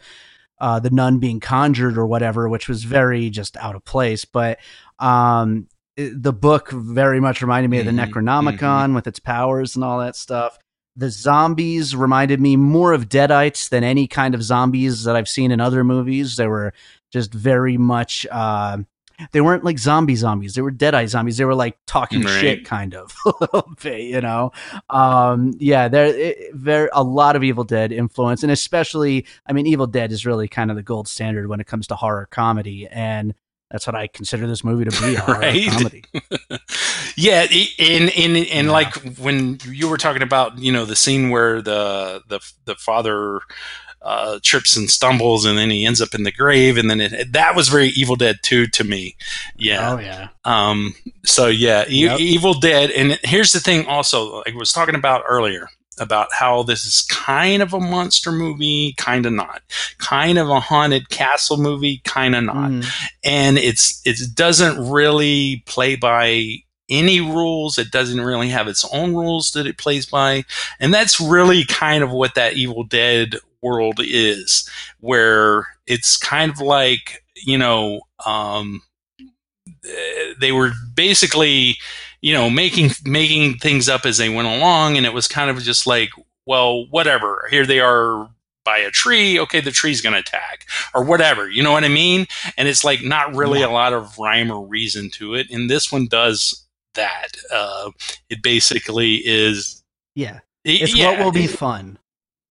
uh the nun being conjured or whatever which was very just out of place but um the book very much reminded me of the Mhm, necronomicon with its powers and all that stuff. The zombies reminded me more of deadites than any kind of zombies that i've seen in other movies. They were just very much uh they weren't like zombie zombies. They were deadite zombies. They were like talking Right. shit kind of a little bit you know? Um yeah there there a lot of evil dead influence and especially i mean evil dead is really kind of the gold standard when it comes to horror comedy and that's what i consider this movie to be a Right. comedy. Yeah in in in Yeah. like when you were talking about you know the scene where the the the father uh, trips and stumbles and then he ends up in the grave and then it, that was very evil dead 2 to me. Yeah. Oh yeah. Um so yeah e- evil dead and here's the thing also like i was talking about earlier about how this is kind of a monster movie, kind of not, kind of a haunted castle movie, kind of not, Mm. and it's it doesn't really play by any rules. It doesn't really have its own rules that it plays by, and that's really kind of what that Evil Dead world is, where it's kind of like you know. Um, they were basically you know making making things up as they went along and it was kind of just like well whatever here they are by a tree okay the tree's going to attack or whatever you know what i mean and it's like not really Yeah. a lot of rhyme or reason to it and this one does that uh, it basically is Yeah. it- It's yeah, what will be it- fun.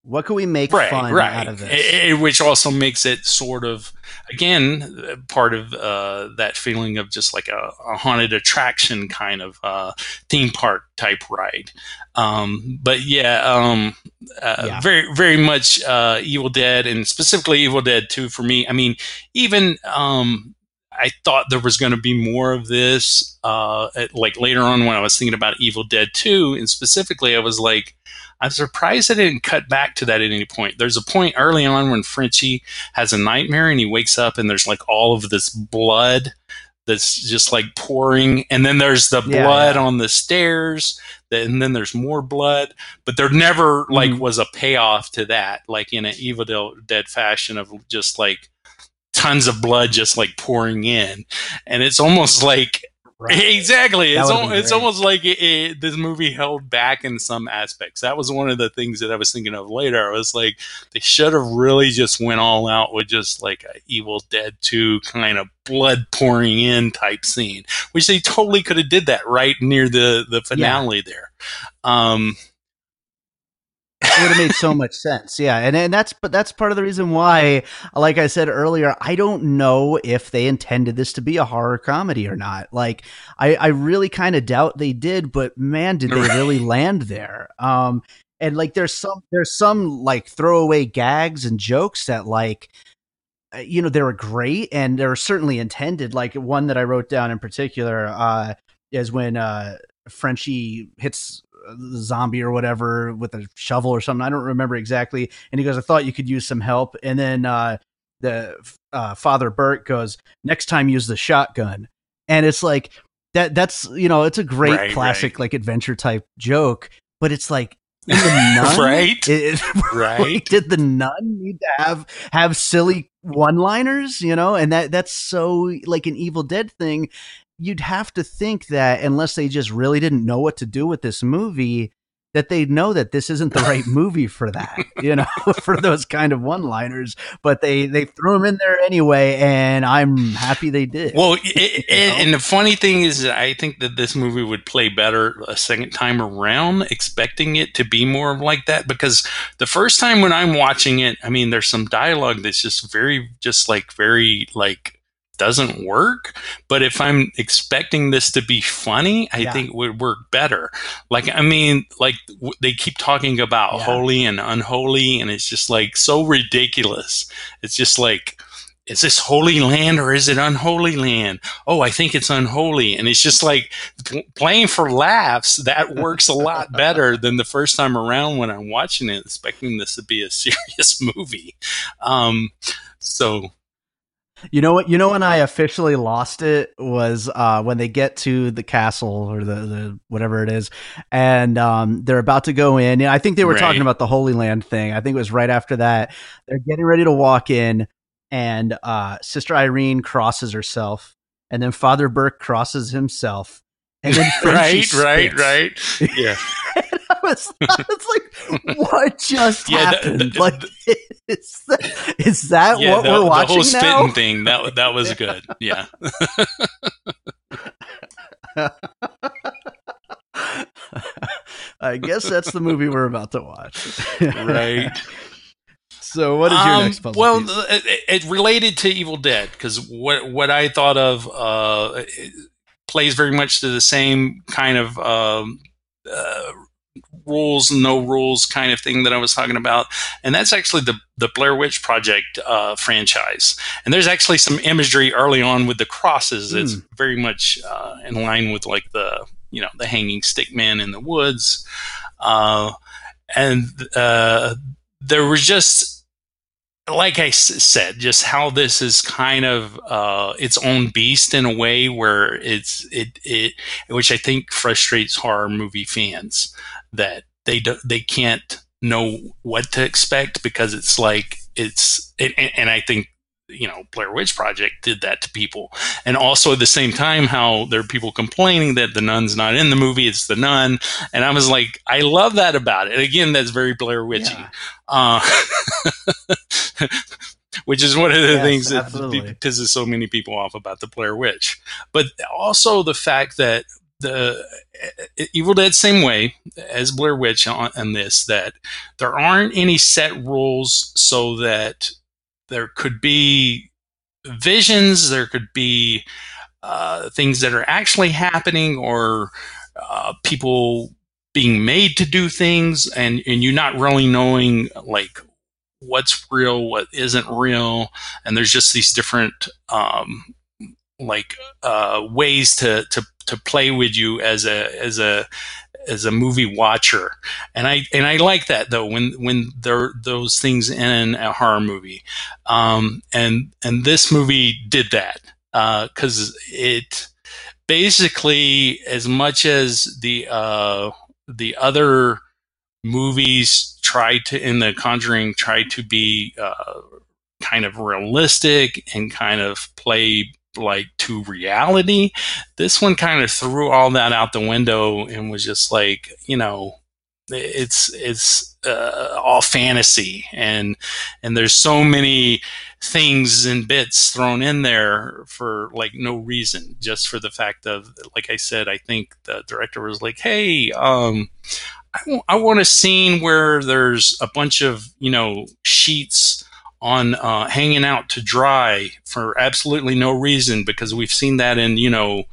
What can we make right, fun right. out of this? Eh, eh, which also makes it sort of, again, part of uh, that feeling of just like a, a haunted attraction kind of uh, theme park type ride. Um, but yeah, um, uh, Yeah. very, very much uh, Evil Dead, and specifically Evil Dead 2 for me. I mean, even. Um, I thought there was going to be more of this, uh, at- like later on when I was thinking about Evil Dead 2, and specifically, I was like, I'm surprised they didn't cut back to that at any point. There's a point early on when Frenchie has a nightmare and he wakes up and there's like all of this blood that's just like pouring, and then there's the Yeah, blood on the stairs, and then there's more blood, but there never like Mhm. was a payoff to that, like in an Evil Dead fashion of just like tons of blood just like pouring in, and it's almost like Right. Exactly. That It's al- it's almost like it, it, this movie held back in some aspects. That was one of the things that I was thinking of later. I was like, they should have really just went all out with just like a Evil Dead Two kind of blood pouring in type scene, which they totally could have did that right near the the finale there. Um, it would have made so much sense. Yeah, and and that's but that's part of the reason why, like I said earlier, I don't know if they intended this to be a horror comedy or not. Like, I I really kind of doubt they did, but man, did they really land there? Um, and like there's some there's some like throwaway gags and jokes that like. uh, You know they were great, and they were certainly intended. Like one that I wrote down in particular uh, is when uh, Frenchie hits zombie or whatever with a shovel or something. I don't remember exactly. And he goes, "I thought you could use some help." And then uh, the uh, Father Burke goes, "Next time, use the shotgun." And it's like that. That's you know, it's a great Right, classic right. like adventure type joke, but it's like in the nun, Right. It- it- Right. Did the nun need to have have silly one liners? You know, and that that's so like an Evil Dead thing you'd have to think that unless they just really didn't know what to do with this movie that they know that this isn't the right movie for that you know for those kind of one liners but they they threw them in there anyway and i'm happy they did well, it, You know? and, and the funny thing is, I think that this movie would play better a second time around, expecting it to be more of like that. Because the first time when I'm watching it, I mean, there's some dialogue that's just very, just like very like doesn't work. But if I'm expecting this to be funny, I Yeah. think it would work better. Like, I mean, like w- they keep talking about Yeah. holy and unholy, and it's just like so ridiculous. It's just like, is this holy land or is it unholy land? Oh, I think it's unholy. And it's just like pl- playing for laughs. That works a lot better than the first time around when I'm watching it, expecting this to be a serious movie. Um, so, you know what you know when i officially lost it was uh when they get to the castle or the the whatever it is and um they're about to go in and i think they were Right. talking about the holy land thing i think it was right after that they're getting ready to walk in and uh sister irene crosses herself and then father burke crosses himself and then right, right, right. Yeah. I was, I was like, what just Yeah, the- happened? the- like, is that, is that yeah, what the, we're watching the whole spitting now? thing, that, that was good. Yeah. I guess that's the movie we're about to watch. Right. So, what is your Um, next puzzle well, it, it related to Evil Dead because what what I thought of uh, plays very much to the same kind of um, uh, rules, no rules kind of thing that I was talking about, and that's actually the the Blair Witch Project uh, franchise. And there's actually some imagery early on with the crosses. It's very much uh, in line with like the you know the hanging stick man in the woods. Uh, and uh, there was just like I said, just how this is kind of uh, its own beast in a way where it's it it, which I think frustrates horror movie fans that they do, they can't know what to expect because it's like it's and, and I think you know Blair Witch Project did that to people, and also at the same time how there are people complaining that the nun's not in the movie; it's the nun, and I was like, I love that about it. Again, that's very Blair Witchy, yeah. uh, which is one of the yes, things that absolutely. pisses so many people off about the Blair Witch. But also the fact that the Evil Dead same way as Blair Witch on, on this that there aren't any set rules so that there could be visions, there could be uh, things that are actually happening, or uh, people being made to do things, and and you not really knowing like what's real, what isn't real, and there's just these different um, like uh, ways to to to play with you as a as a as a movie watcher, and I and I like that though when when there those things in a horror movie, um, and and this movie did that because uh, it basically as much as the uh, the other movies tried to in the Conjuring tried to be uh, kind of realistic and kind of play like to reality. This one kind of threw all that out the window and was just like, you know, it's it's uh, all fantasy and and there's so many things and bits thrown in there for like no reason just for the fact of like i said i think the director was like hey um I, w- I want a scene where there's a bunch of you know sheets on uh, hanging out to dry for absolutely no reason because we've seen that in you know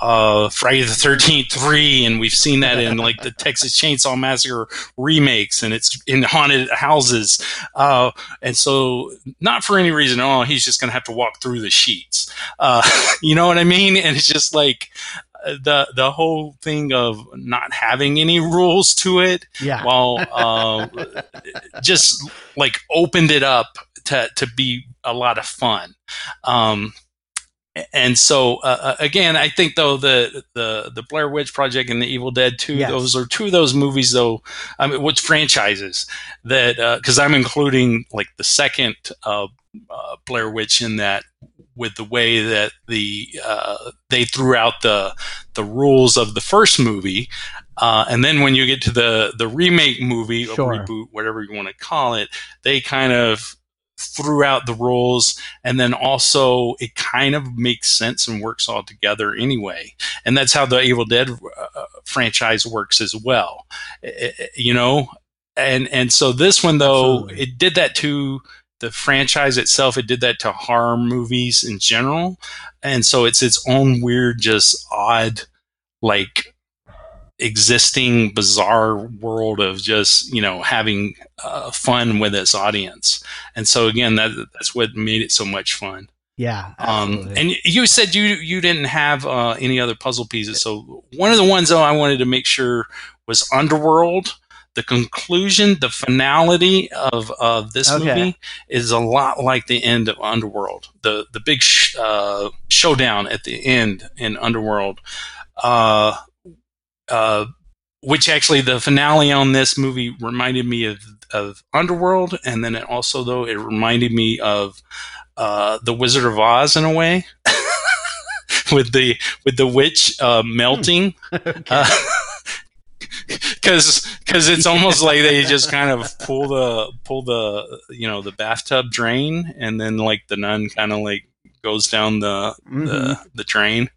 uh, Friday the Thirteenth three, and we've seen that in like the Texas Chainsaw Massacre remakes, and it's in haunted houses, uh, and so not for any reason. at all. he's just gonna have to walk through the sheets. Uh, you know what I mean? And it's just like the the whole thing of not having any rules to it yeah while uh, just like opened it up to to be a lot of fun. Um, and so uh, uh, again, I think though the the the Blair Witch Project and the Evil Dead Two, yes. those are two of those movies though, I mean, which franchises that because uh, I'm including like the second uh, uh, Blair Witch in that with the way that the uh, they threw out the the rules of the first movie, uh, and then when you get to the the remake movie sure. or reboot, whatever you want to call it, they kind of threw out the rules and then also it kind of makes sense and works all together anyway and that's how the evil dead uh, franchise works as well it, eh, eh, you know and and so this one though Absolutely. it did that to the franchise itself it did that to horror movies in general. And so it's its own weird just odd like existing bizarre world of just you know having uh, fun with its audience. And so again that that's what made it so much fun. Yeah um, and you said you you didn't have uh, any other puzzle pieces. So one of the ones though i wanted to make sure was underworld the conclusion the finality of of this okay. movie is a lot like the end of underworld the the big sh- uh, showdown at the end in underworld uh, uh, which actually the finale on this movie reminded me of of Underworld, and then it also though it reminded me of uh, the Wizard of Oz in a way, with the with the witch uh, melting. okay. Because because it's almost like they just kind of pull the pull the you know the bathtub drain and then like the nun kind of like goes down the mm-hmm. the the drain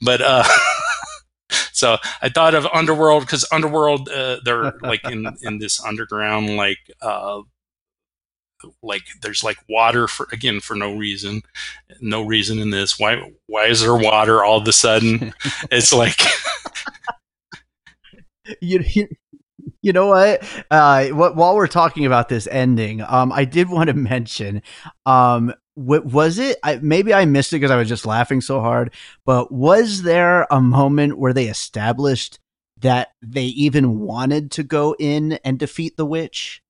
but uh so I thought of Underworld because Underworld, uh, they're like in in this underground like uh, like there's like water for again for no reason, no reason in this. Why why is there water all of a sudden? it's like you, you you know what? Uh, what? While we're talking about this ending, um, I did want to mention, um, what was it? I, maybe I missed it because I was just laughing so hard. But was there a moment where they established that they even wanted to go in and defeat the witch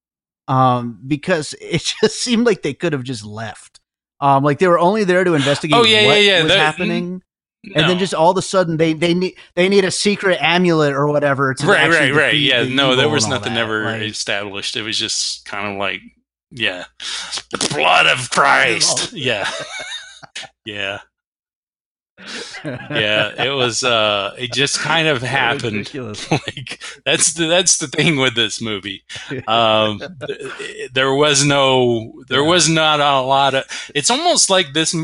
um, because it just seemed like they could have just left. Um, like they were only there to investigate Oh, yeah, what yeah, yeah, was that- happening, No. and then just all of a sudden they they need they need a secret amulet or whatever. To right, right, right. Yeah, the no, there was nothing ever Like, established. It was just kind of like, yeah, the blood of Christ. Yeah, yeah, yeah. It was. uh It just kind of happened. Like that's the that's the thing with this movie. Um, th- there was no, there was not a lot of. It's almost like this.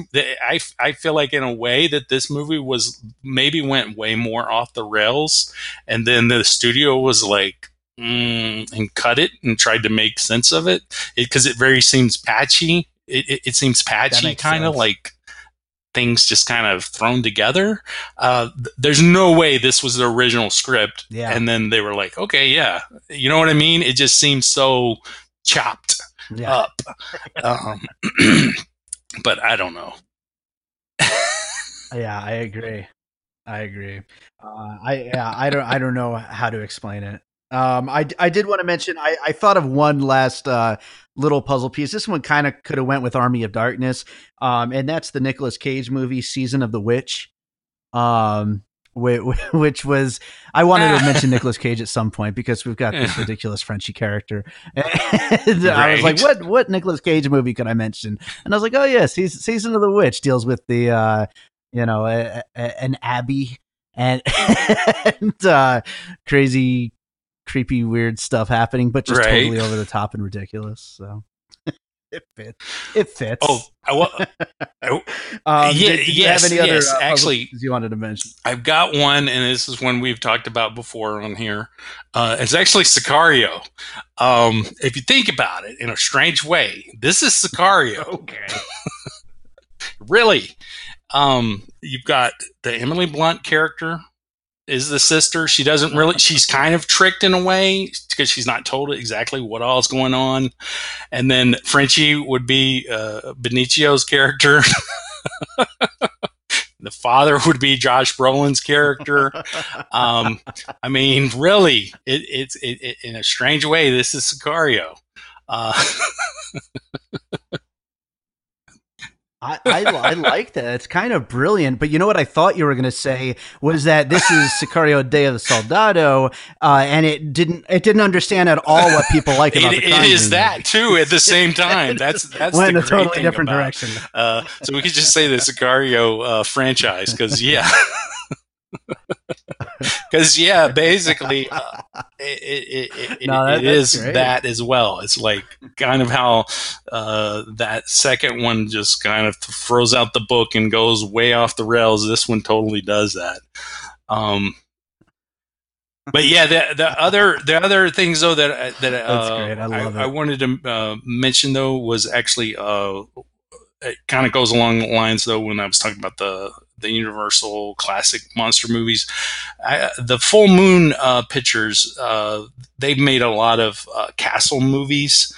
I I feel like in a way that this movie was maybe went way more off the rails, and then the studio was like. Mm, and cut it and tried to make sense of it because it, very seems patchy. It, it, it seems patchy, kind of like things just kind of thrown together. Uh, th- there's no way this was the original script. Yeah. And then they were like, okay, yeah. You know what I mean? It just seems so chopped yeah. up. Um, but I don't know. Yeah, I agree. I agree. Uh, I yeah, I don't I don't know how to explain it. Um, I I did want to mention I I thought of one last uh little puzzle piece. This one kind of could have went with Army of Darkness. Um, and that's the Nicolas Cage movie Season of the Witch. Um, which, which was I wanted to mention Nicolas Cage at some point because we've got this ridiculous Frenchie character. And I was like, what what Nicolas Cage movie could I mention? And I was like, oh yes, he's Season of the Witch deals with the uh, you know, a, a, an abbey and, and uh, crazy, creepy, weird stuff happening, but just Right. totally over the top and ridiculous. So it fits. It fits. Oh, I, wa- um, yeah, did, did you yes, have any other yes, uh, actually- you wanted to mention? I've got one, and this is one we've talked about before on here. Uh, it's actually Sicario. Um, if you think about it in a strange way, this is Sicario. Okay. really um you've got the emily blunt character is the sister. She doesn't really she's kind of tricked in a way because she's not told exactly what all's going on. And then frenchie would be uh benicio's character. The father would be josh brolin's character. Um i mean really it, it's it, it, in a strange way this is sicario. Uh I, I, I like that. It's kind of brilliant. But you know what I thought you were going to say was that this is Sicario Day of the Soldado, uh, and it didn't it didn't understand at all what people like about it, the it Conjuring that too at the same time that's that's Went in a totally different about direction. Uh, so we could just say the Sicario uh, franchise because yeah, because yeah, basically uh, it, it, it, No, that- it is great. that as well. It's like kind of how uh, that second one just kind of throws out the book and goes way off the rails. This one totally does that. Um, but yeah, the the other the other things though that I- that uh, great. I I, wanted to uh, mention though was actually uh, it kind of goes along the lines though when I was talking about the the Universal classic monster movies. I, the Full Moon uh, pictures uh, they've made a lot of uh, castle movies.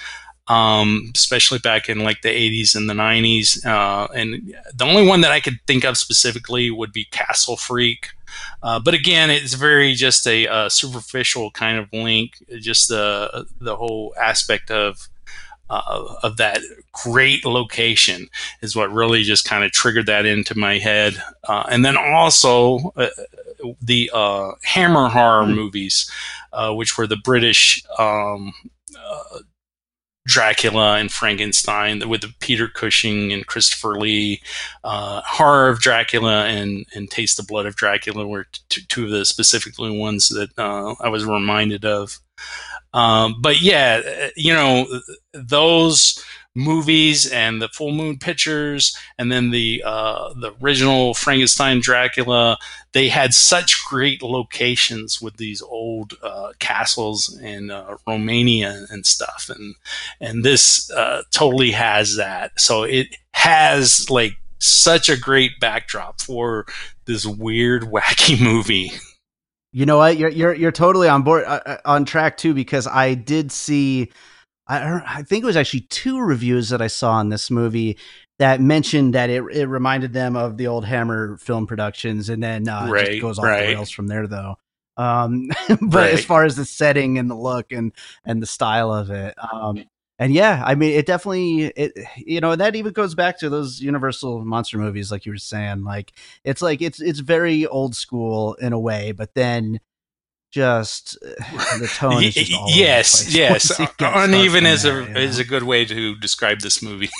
Um, especially back in like the 80s and the 90s. Uh, and the only one that I could think of specifically would be Castle Freak. Uh, but again, it's very just a, uh superficial kind of link. Just the the whole aspect of uh, of that great location is what really just kind of triggered that into my head. Uh, and then also uh, the uh, Hammer horror movies, uh, which were the British. Um, uh, Dracula and Frankenstein with the Peter Cushing and Christopher Lee, uh, Horror of Dracula and, and Taste the Blood of Dracula were t- two of the specifically ones that uh, I was reminded of. Um, but yeah, uh, you know, those movies and the full moon pictures and then the uh, the original Frankenstein Dracula. They had such great locations with these old uh, castles in uh, Romania and stuff. And and this uh, totally has that. So it has like such a great backdrop for this weird wacky movie. You know what? You're you're you're totally on board uh, uh, on track too because I did see I I think it was actually two reviews that I saw on this movie that mentioned that it it reminded them of the old Hammer film productions and then uh, it Right, just goes off right. the rails from there though. Um, but Right. as far as the setting and the look and and the style of it, um, and yeah, I mean, it definitely it you know, that even goes back to those Universal monster movies, like you were saying. Like it's like it's it's very old school in a way, but then just uh, the tone is just all over the yes, place yes. once it gets- starts Uneven is a know? is a good way to describe this movie.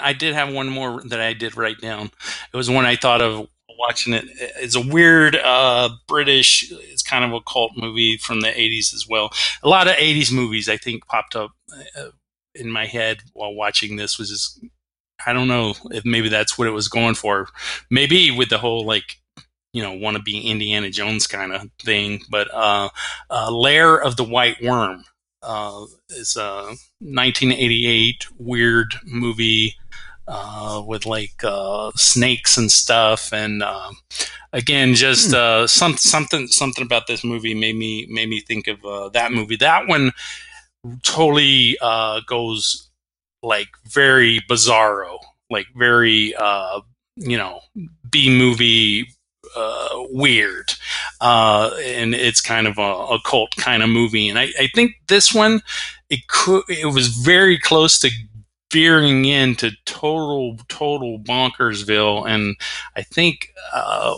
I did have one more that I did write down. It was one I thought of watching it. It's a weird uh, British. It's kind of a cult movie from the '80s as well. A lot of '80s movies I think popped up uh, in my head while watching this. Was just I don't know if maybe that's what it was going for. Maybe with the whole like you know want to be Indiana Jones kind of thing. But uh, uh, Lair of the White Worm uh, is a 1988 weird movie uh, with like uh, snakes and stuff. And uh, again, just uh, some, something something about this movie made me made me think of uh, that movie. That one totally uh, goes like very bizarro, like very uh, you know B movie uh, weird, uh, and it's kind of a, a cult kind of movie. And I, I think this one, it could, it was very close to veering into total, total bonkersville. And I think uh,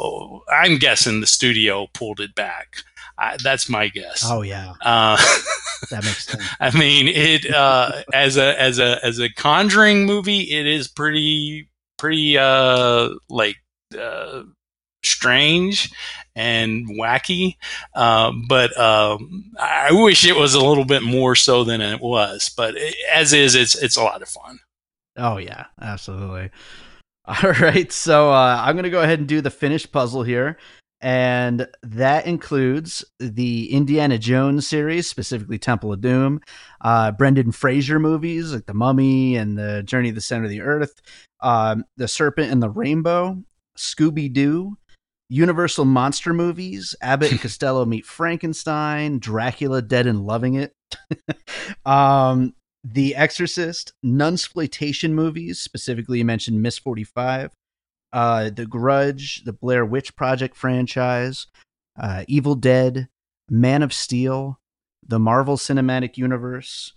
I'm guessing the studio pulled it back. I, that's my guess. Oh yeah, Uh, that makes sense. I mean, it uh, as a as a as a Conjuring movie, it is pretty pretty uh, like uh, strange and wacky. Uh, but um, I wish it was a little bit more so than it was. But it, as is, it's it's a lot of fun. Oh yeah, absolutely. All right, so uh, I'm gonna go ahead and do the finished puzzle here, and that includes the Indiana Jones series, specifically Temple of Doom, uh, Brendan Fraser movies like The Mummy and The Journey to the Center of the Earth, um, The Serpent and the Rainbow, Scooby Doo. Universal monster movies, Abbott and Costello meet Frankenstein, Dracula Dead and Loving It, um, the Exorcist, nunsploitation movies, specifically you mentioned Miss 45, uh, The Grudge, the Blair Witch Project franchise, uh, Evil Dead, Man of Steel, the Marvel Cinematic Universe,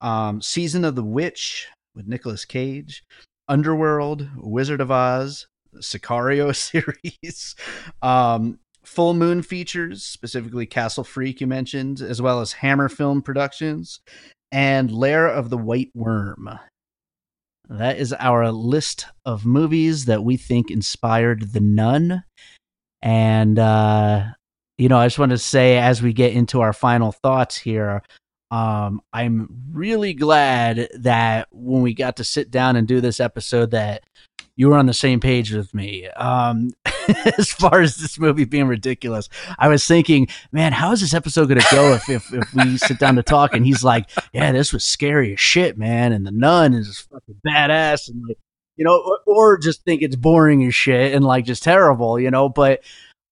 um, Season of the Witch with Nicolas Cage, Underworld, Wizard of Oz, Sicario series, um, Full Moon features, specifically Castle Freak, you mentioned, as well as Hammer Film Productions and Lair of the White Worm. That is our list of movies that we think inspired The Nun. And, uh, you know, I just want to say as we get into our final thoughts here, um, I'm really glad that when we got to sit down and do this episode, that you were on the same page with me. Um, as far as this movie being ridiculous, I was thinking, man, how is this episode going to go if, if if we sit down to talk? And he's like, yeah, this was scary as shit, man, and the nun is fucking badass, and like, you know, or, or just think it's boring as shit and like just terrible, you know. But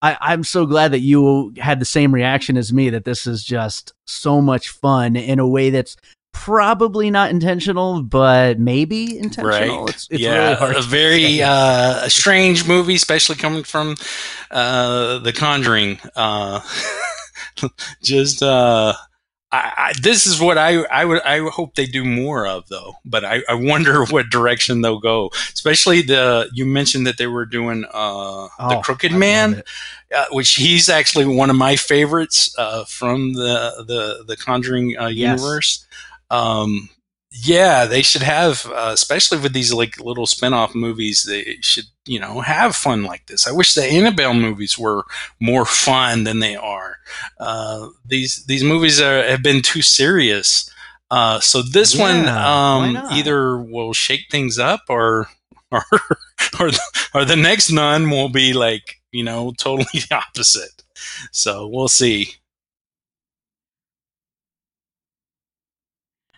I, I'm so glad that you had the same reaction as me that this is just so much fun in a way that's probably not intentional, but maybe intentional. Right. It's, it's yeah, really hard. a very uh, strange movie, especially coming from uh, The Conjuring. Uh, just uh, I, I, this is what I I would I hope they do more of though. But I, I wonder what direction they'll go. Especially the you mentioned that they were doing uh, the Oh, Crooked I Man uh, which he's actually one of my favorites uh, from the the the Conjuring uh, Yes. universe. Um, yeah, they should have, uh, especially with these like little spin-off movies. They should, you know, have fun like this. I wish the Annabelle movies were more fun than they are. Uh, these these movies are, have been too serious. Uh, so this one Yeah, why um, either will shake things up or or or the, or the next nun will be like you know totally opposite. So we'll see.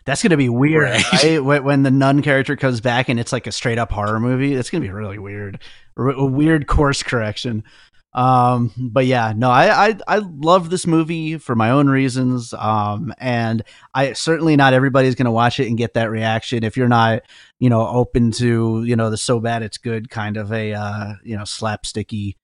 That's gonna be weird, Right. right? When, the nun character comes back and it's like a straight up horror movie, it's gonna be really weird. A weird course correction. Um, but yeah, no, I, I I love this movie for my own reasons. Um, and I certainly not everybody's gonna watch it and get that reaction if you're not, you know, open to you know the so bad it's good kind of a uh, you know slapsticky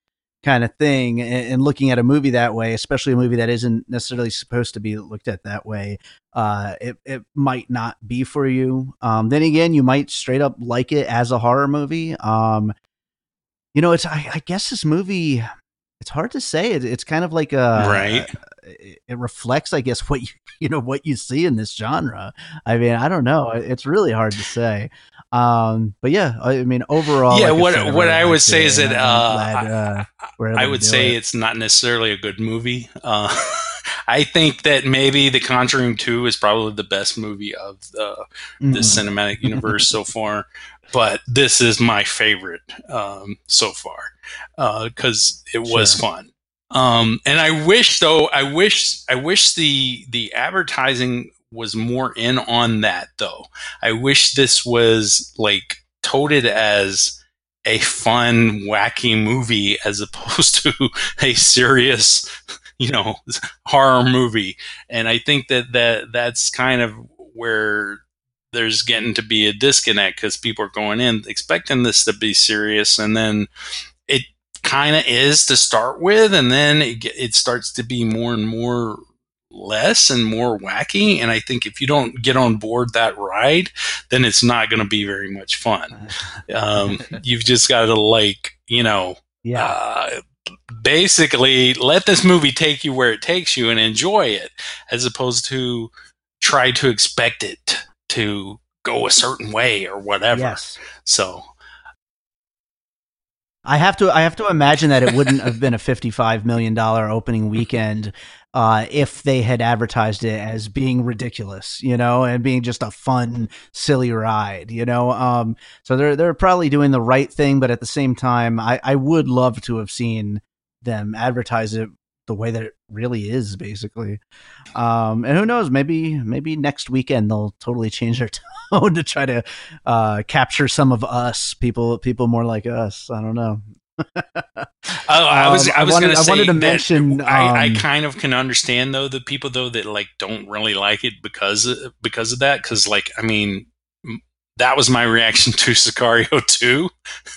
kind of thing and, and, looking at a movie that way especially a movie that isn't necessarily supposed to be looked at that way uh, it, it might not be for you. Um, then again you might straight up like it as a horror movie. Um, you know it's I, I, guess this movie it's hard to say. It, it's kind of like a right. it reflects i guess what you you know what you see in this genre. I mean i don't know. It's really hard to say um, but yeah, I mean, overall, yeah. Like what what I would say is that uh, glad, uh, I would say it. it's not necessarily a good movie. Uh, I think that maybe The Conjuring Two is probably the best movie of the mm-hmm. the cinematic universe so far. But this is my favorite um, so far because uh, it was sure. fun. Um, and I wish though, I wish, I wish the the advertising was more in on that though. I wish this was like toted as a fun, wacky movie as opposed to a serious, you know, horror movie. And I think that, that that's kind of where there's getting to be a disconnect because people are going in expecting this to be serious and then it kind of is to start with and then it, it starts to be more and more less and more wacky. And I think if you don't get on board that ride, then it's not going to be very much fun. Um, you've just got to like, you know, yeah. Uh, basically let this movie take you where it takes you and enjoy it as opposed to try to expect it to go a certain way or whatever. Yes. So I have to I have to imagine that it wouldn't have been a 55 million dollar opening weekend uh, if they had advertised it as being ridiculous, you know, and being just a fun, silly ride, you know. Um, so they're they're probably doing the right thing, but at the same time, I, I would love to have seen them advertise it the way that it really is, basically. Um, and who knows, maybe maybe next weekend they'll totally change their tone to try to uh, capture some of us people people more like us. I don't know. oh, I was um, I was going to say I wanted to mention. Um, I, I um, kind of can understand though the people though that like don't really like it because of, because of that. Because like I mean, that was my reaction to Sicario 2.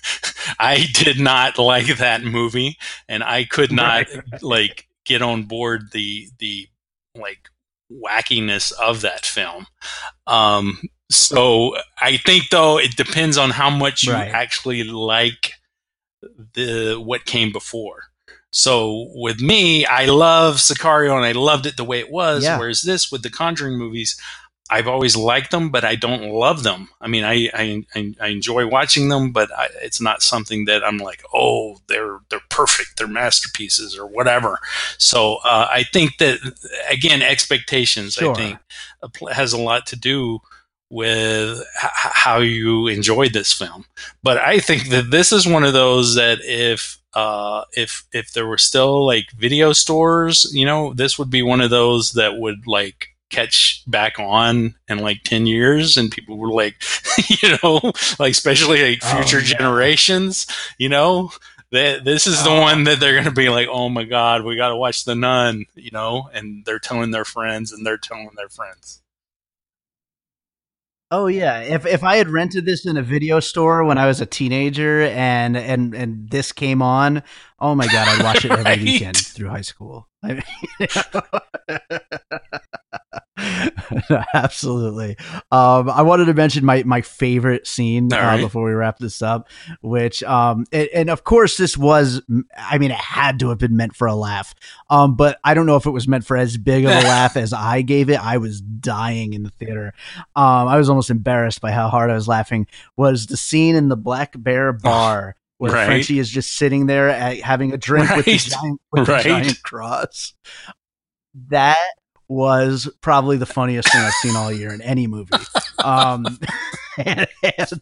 I did not like that movie, and I could not right. like get on board the the like wackiness of that film. Um, so I think though it depends on how much you right. actually like the what came before. So with me, I love Sicario and I loved it the way it was. Yeah. Whereas this with the Conjuring movies, I've always liked them, but I don't love them. I mean, I I, I enjoy watching them, but I, it's not something that I'm like, oh, they're they're perfect, they're masterpieces or whatever. So uh, I think that again, expectations sure. I think has a lot to do with h- how you enjoyed this film. But I think that this is one of those that if uh, if if there were still like video stores, you know, this would be one of those that would like catch back on in like 10 years and people were like you know like especially like oh, future oh, yeah. generations you know that this is the oh. one that they're going to be like oh my god we got to watch the nun you know and they're telling their friends and they're telling their friends Oh yeah, if if I had rented this in a video store when I was a teenager and and and this came on, oh my god, I'd watch it every right? weekend through high school. I mean, Absolutely. Um, I wanted to mention my my favorite scene uh, right. before we wrap this up, which um, and, and, of course this was, I mean, it had to have been meant for a laugh. Um, but I don't know if it was meant for as big of a laugh as I gave it. I was dying in the theater. Um, I was almost embarrassed by how hard I was laughing. Was the scene in the Black Bear bar? where right. Frenchie is just sitting there at, having a drink right. with, the giant, with right. the giant cross. That was probably the funniest thing I've seen all year in any movie. Um, and, and,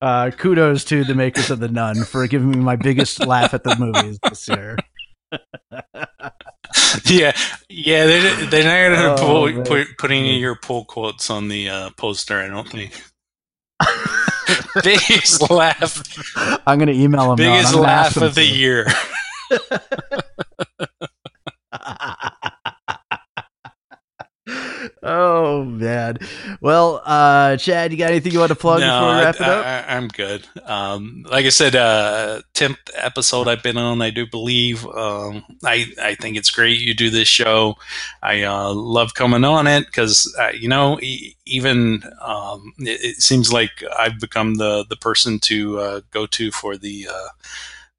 uh, kudos to the makers of The Nun for giving me my biggest laugh at the movies this year. yeah, yeah, they they're not gonna oh, pull, put put any of your pull quotes on the uh, poster. I don't think. biggest laugh. I'm gonna email them. Biggest laugh of the year. oh man. Well, uh, Chad, you got anything you want to plug No, before we I, wrap it up? I, I'm good. Um, like I said, uh, tenth episode I've been on, I do believe. Um, I I think it's great you do this show. I uh, love coming on it because uh, you know e- even um, it, it seems like I've become the the person to uh, go to for the uh,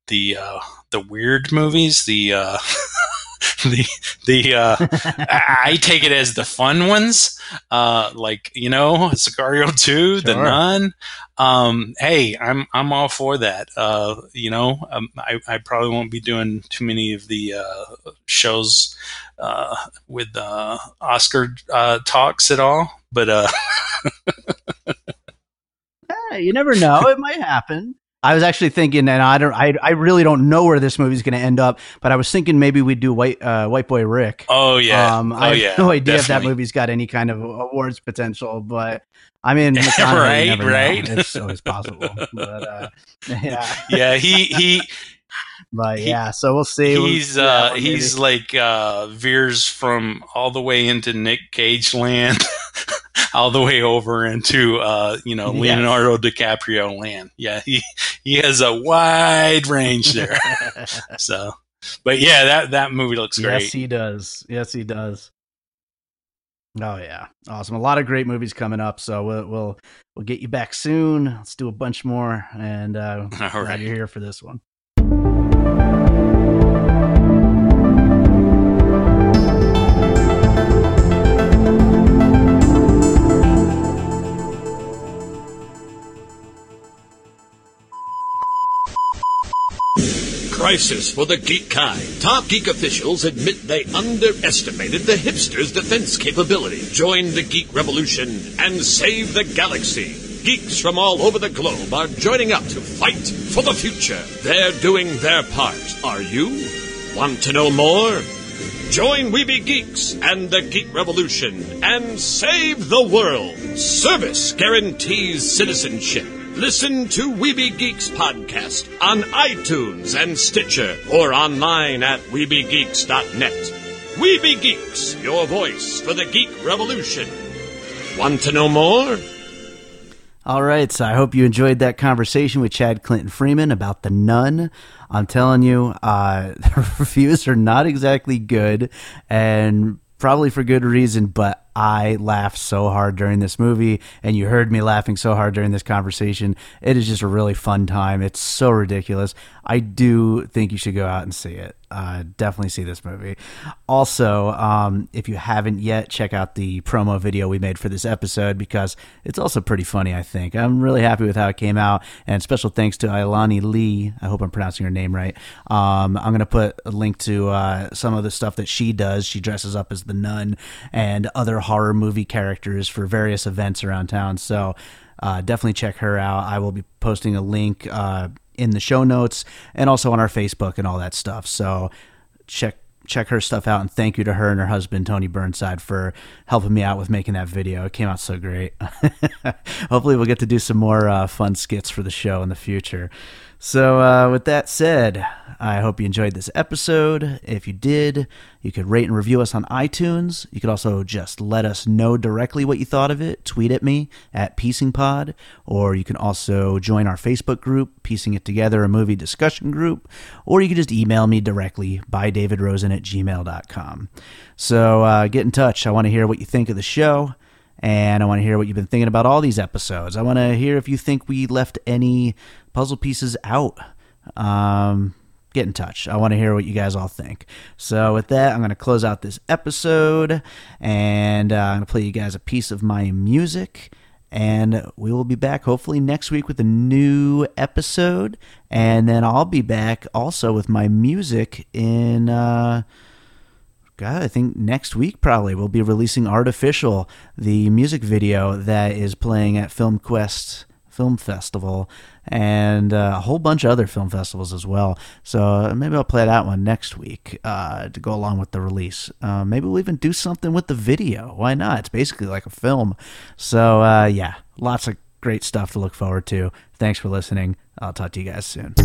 the uh, the weird movies. The uh, the the uh, I, take it as the fun ones, uh, like you know, Sicario two, The Sure. Nun. Um, hey, I'm I'm all for that. Uh, you know, um, I I probably won't be doing too many of the uh, shows uh, with uh, Oscar uh, talks at all, but uh, Hey, you never know. It might happen. I was actually thinking, and I don't, I, I really don't know where this movie's going to end up, but I was thinking maybe we'd do White, uh, White Boy Rick. oh yeah, um, oh I have yeah, no idea if that movie's got any kind of awards potential, but I mean, Right, never know. right. It's always possible. But uh, yeah, Yeah, he he but yeah. So we'll see. We'll he's that uh one he's like uh veers from all the way into Nick Cage land all the way over into uh you know Yes. Leonardo DiCaprio land. Yeah, he he has a wide range there. so but yeah, that that movie looks great. Yes, he does. Yes, he does. Oh yeah, awesome! A lot of great movies coming up, so we'll we'll, we'll get you back soon. Let's do a bunch more, and uh, all glad right. you're here for this one. Crisis for the geek kind. Top geek officials admit they underestimated the hipsters' defense capability. Join the geek revolution and save the galaxy. Geeks from all over the globe are joining up to fight for the future. They're doing their part. Are you? Want to know more? Join Weeby Geeks and the Geek Revolution and save the world. Service guarantees citizenship. Listen to Weeby Geeks podcast on iTunes and Stitcher or online at WeebyGeeks.net. Weeby Geeks, your voice for the Geek Revolution. Want to know more? All right, so I hope you enjoyed that conversation with Chad Clinton Freeman about the Nun. I'm telling you, uh, the reviews are not exactly good, and probably for good reason. But I laughed so hard during this movie, and you heard me laughing so hard during this conversation. It is just a really fun time. It's so ridiculous. I do think you should go out and see it. Uh, definitely see this movie. Also, um, if you haven't yet, check out the promo video we made for this episode because it's also pretty funny, I think. I'm really happy with how it came out. And special thanks to Ilani Lee. I hope I'm pronouncing her name right. Um, I'm going to put a link to uh, some of the stuff that she does. She dresses up as the nun and other horror movie characters for various events around town. So uh, definitely check her out. I will be posting a link uh, in the show notes and also on our Facebook and all that stuff. So check check her stuff out and thank you to her and her husband Tony Burnside for helping me out with making that video. It came out so great. Hopefully we'll get to do some more uh, fun skits for the show in the future. So uh, with that said, I hope you enjoyed this episode. If you did, you could rate and review us on iTunes. You could also just let us know directly what you thought of it. Tweet at me at PiecingPod, or you can also join our Facebook group, Piecing It Together, a movie discussion group, or you can just email me directly by davidrosen at gmail.com. So uh, get in touch. I want to hear what you think of the show. And I want to hear what you've been thinking about all these episodes. I want to hear if you think we left any puzzle pieces out. Um, get in touch. I want to hear what you guys all think. So, with that, I'm going to close out this episode and uh, I'm going to play you guys a piece of my music. And we will be back hopefully next week with a new episode. And then I'll be back also with my music in. Uh, God, I think next week probably we'll be releasing Artificial, the music video that is playing at Film Quest Film Festival and uh, a whole bunch of other film festivals as well. So uh, maybe I'll play that one next week uh, to go along with the release. Uh, maybe we'll even do something with the video. Why not? It's basically like a film. So uh, yeah, lots of great stuff to look forward to. Thanks for listening. I'll talk to you guys soon.